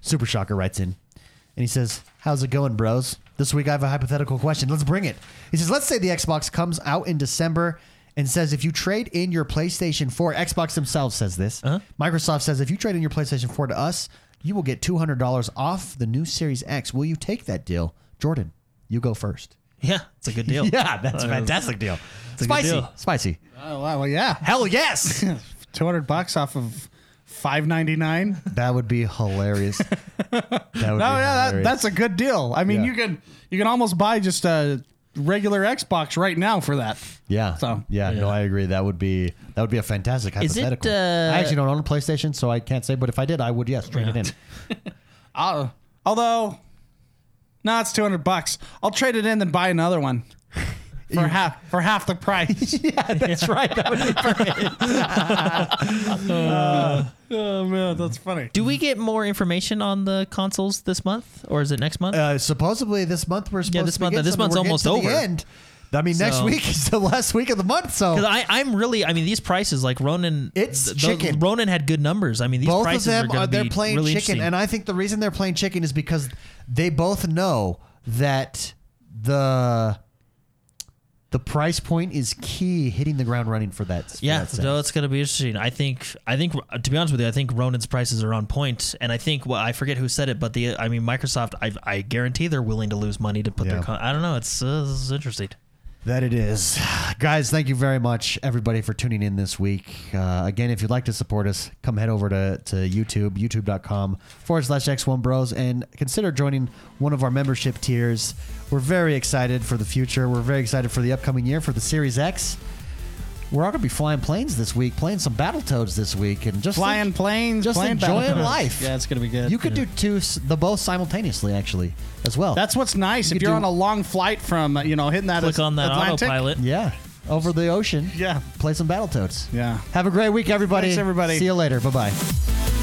Super Shocker writes in, and he says, "How's it going, bros? This week I have a hypothetical question. Let's bring it." He says, "Let's say the Xbox comes out in December." And says if you trade in your PlayStation 4, Xbox themselves says this. Uh-huh. Microsoft says if you trade in your PlayStation 4 to us, you will get two hundred dollars off the new Series X. Will you take that deal, Jordan? You go first. Yeah, it's a good deal. Yeah, that's a Uh, fantastic deal. It's a good Spicy, deal. spicy. Oh, wow, well, yeah. Hell yes. 200 bucks off of 599 That would be hilarious. That would No, be yeah, that, hilarious. that's a good deal. I mean, Yeah. you can you can almost buy just a regular Xbox right now for that. yeah. So- yeah, no, I agree. That would be that would be a fantastic Is it, hypothetical. uh, I actually don't own a PlayStation, so I can't say. But if I did, I would yes trade it in. Uh, although, no, it's 200 bucks. I'll trade it in and buy another one for half for half the price. yeah, that's right. That would be perfect. oh man, that's funny. Do we get more information on the consoles this month, or is it next month? Uh, supposedly this month we're supposed this to be month- getting this something. month's We're getting almost to over. The end. I mean, next So- week is the last week of the month, so Because I, I'm really, I mean, these prices, like Ronan, It's th- chicken. Ronan had good numbers. I mean, these both of prices them are they're be playing really chicken interesting. and i think the reason they're playing chicken is because they both know that the the price point is key hitting the ground running for that for yeah, that set. so it's going to be interesting. I think, I think, to be honest with you, I think Ronan's prices are on point, and I think, well, I forget who said it, but the, I mean, Microsoft, I, I guarantee they're willing to lose money to put Yeah. their, con- I don't know, it's, uh, it's interesting. That it is. Guys, thank you very much, everybody, for tuning in this week. Uh, again, if you'd like to support us, come head over to, to YouTube, youtube.com forward slash X1 Bros, and consider joining one of our membership tiers. We're very excited for the future. We're very excited for the upcoming year for the Series X. we're all gonna be flying planes this week, playing some Battletoads this week, and just Flying planes, just playing enjoying Battletoads. life. Yeah, it's gonna be good. You could do two, s- the both simultaneously, actually, as well. That's what's nice. You if you're do- on a long flight from, uh, you know, hitting that Click As- on that Atlantic. autopilot. yeah, over the ocean. Yeah. play some Battletoads. Yeah. Have a great week, everybody. Thanks, everybody. See you later. Bye bye.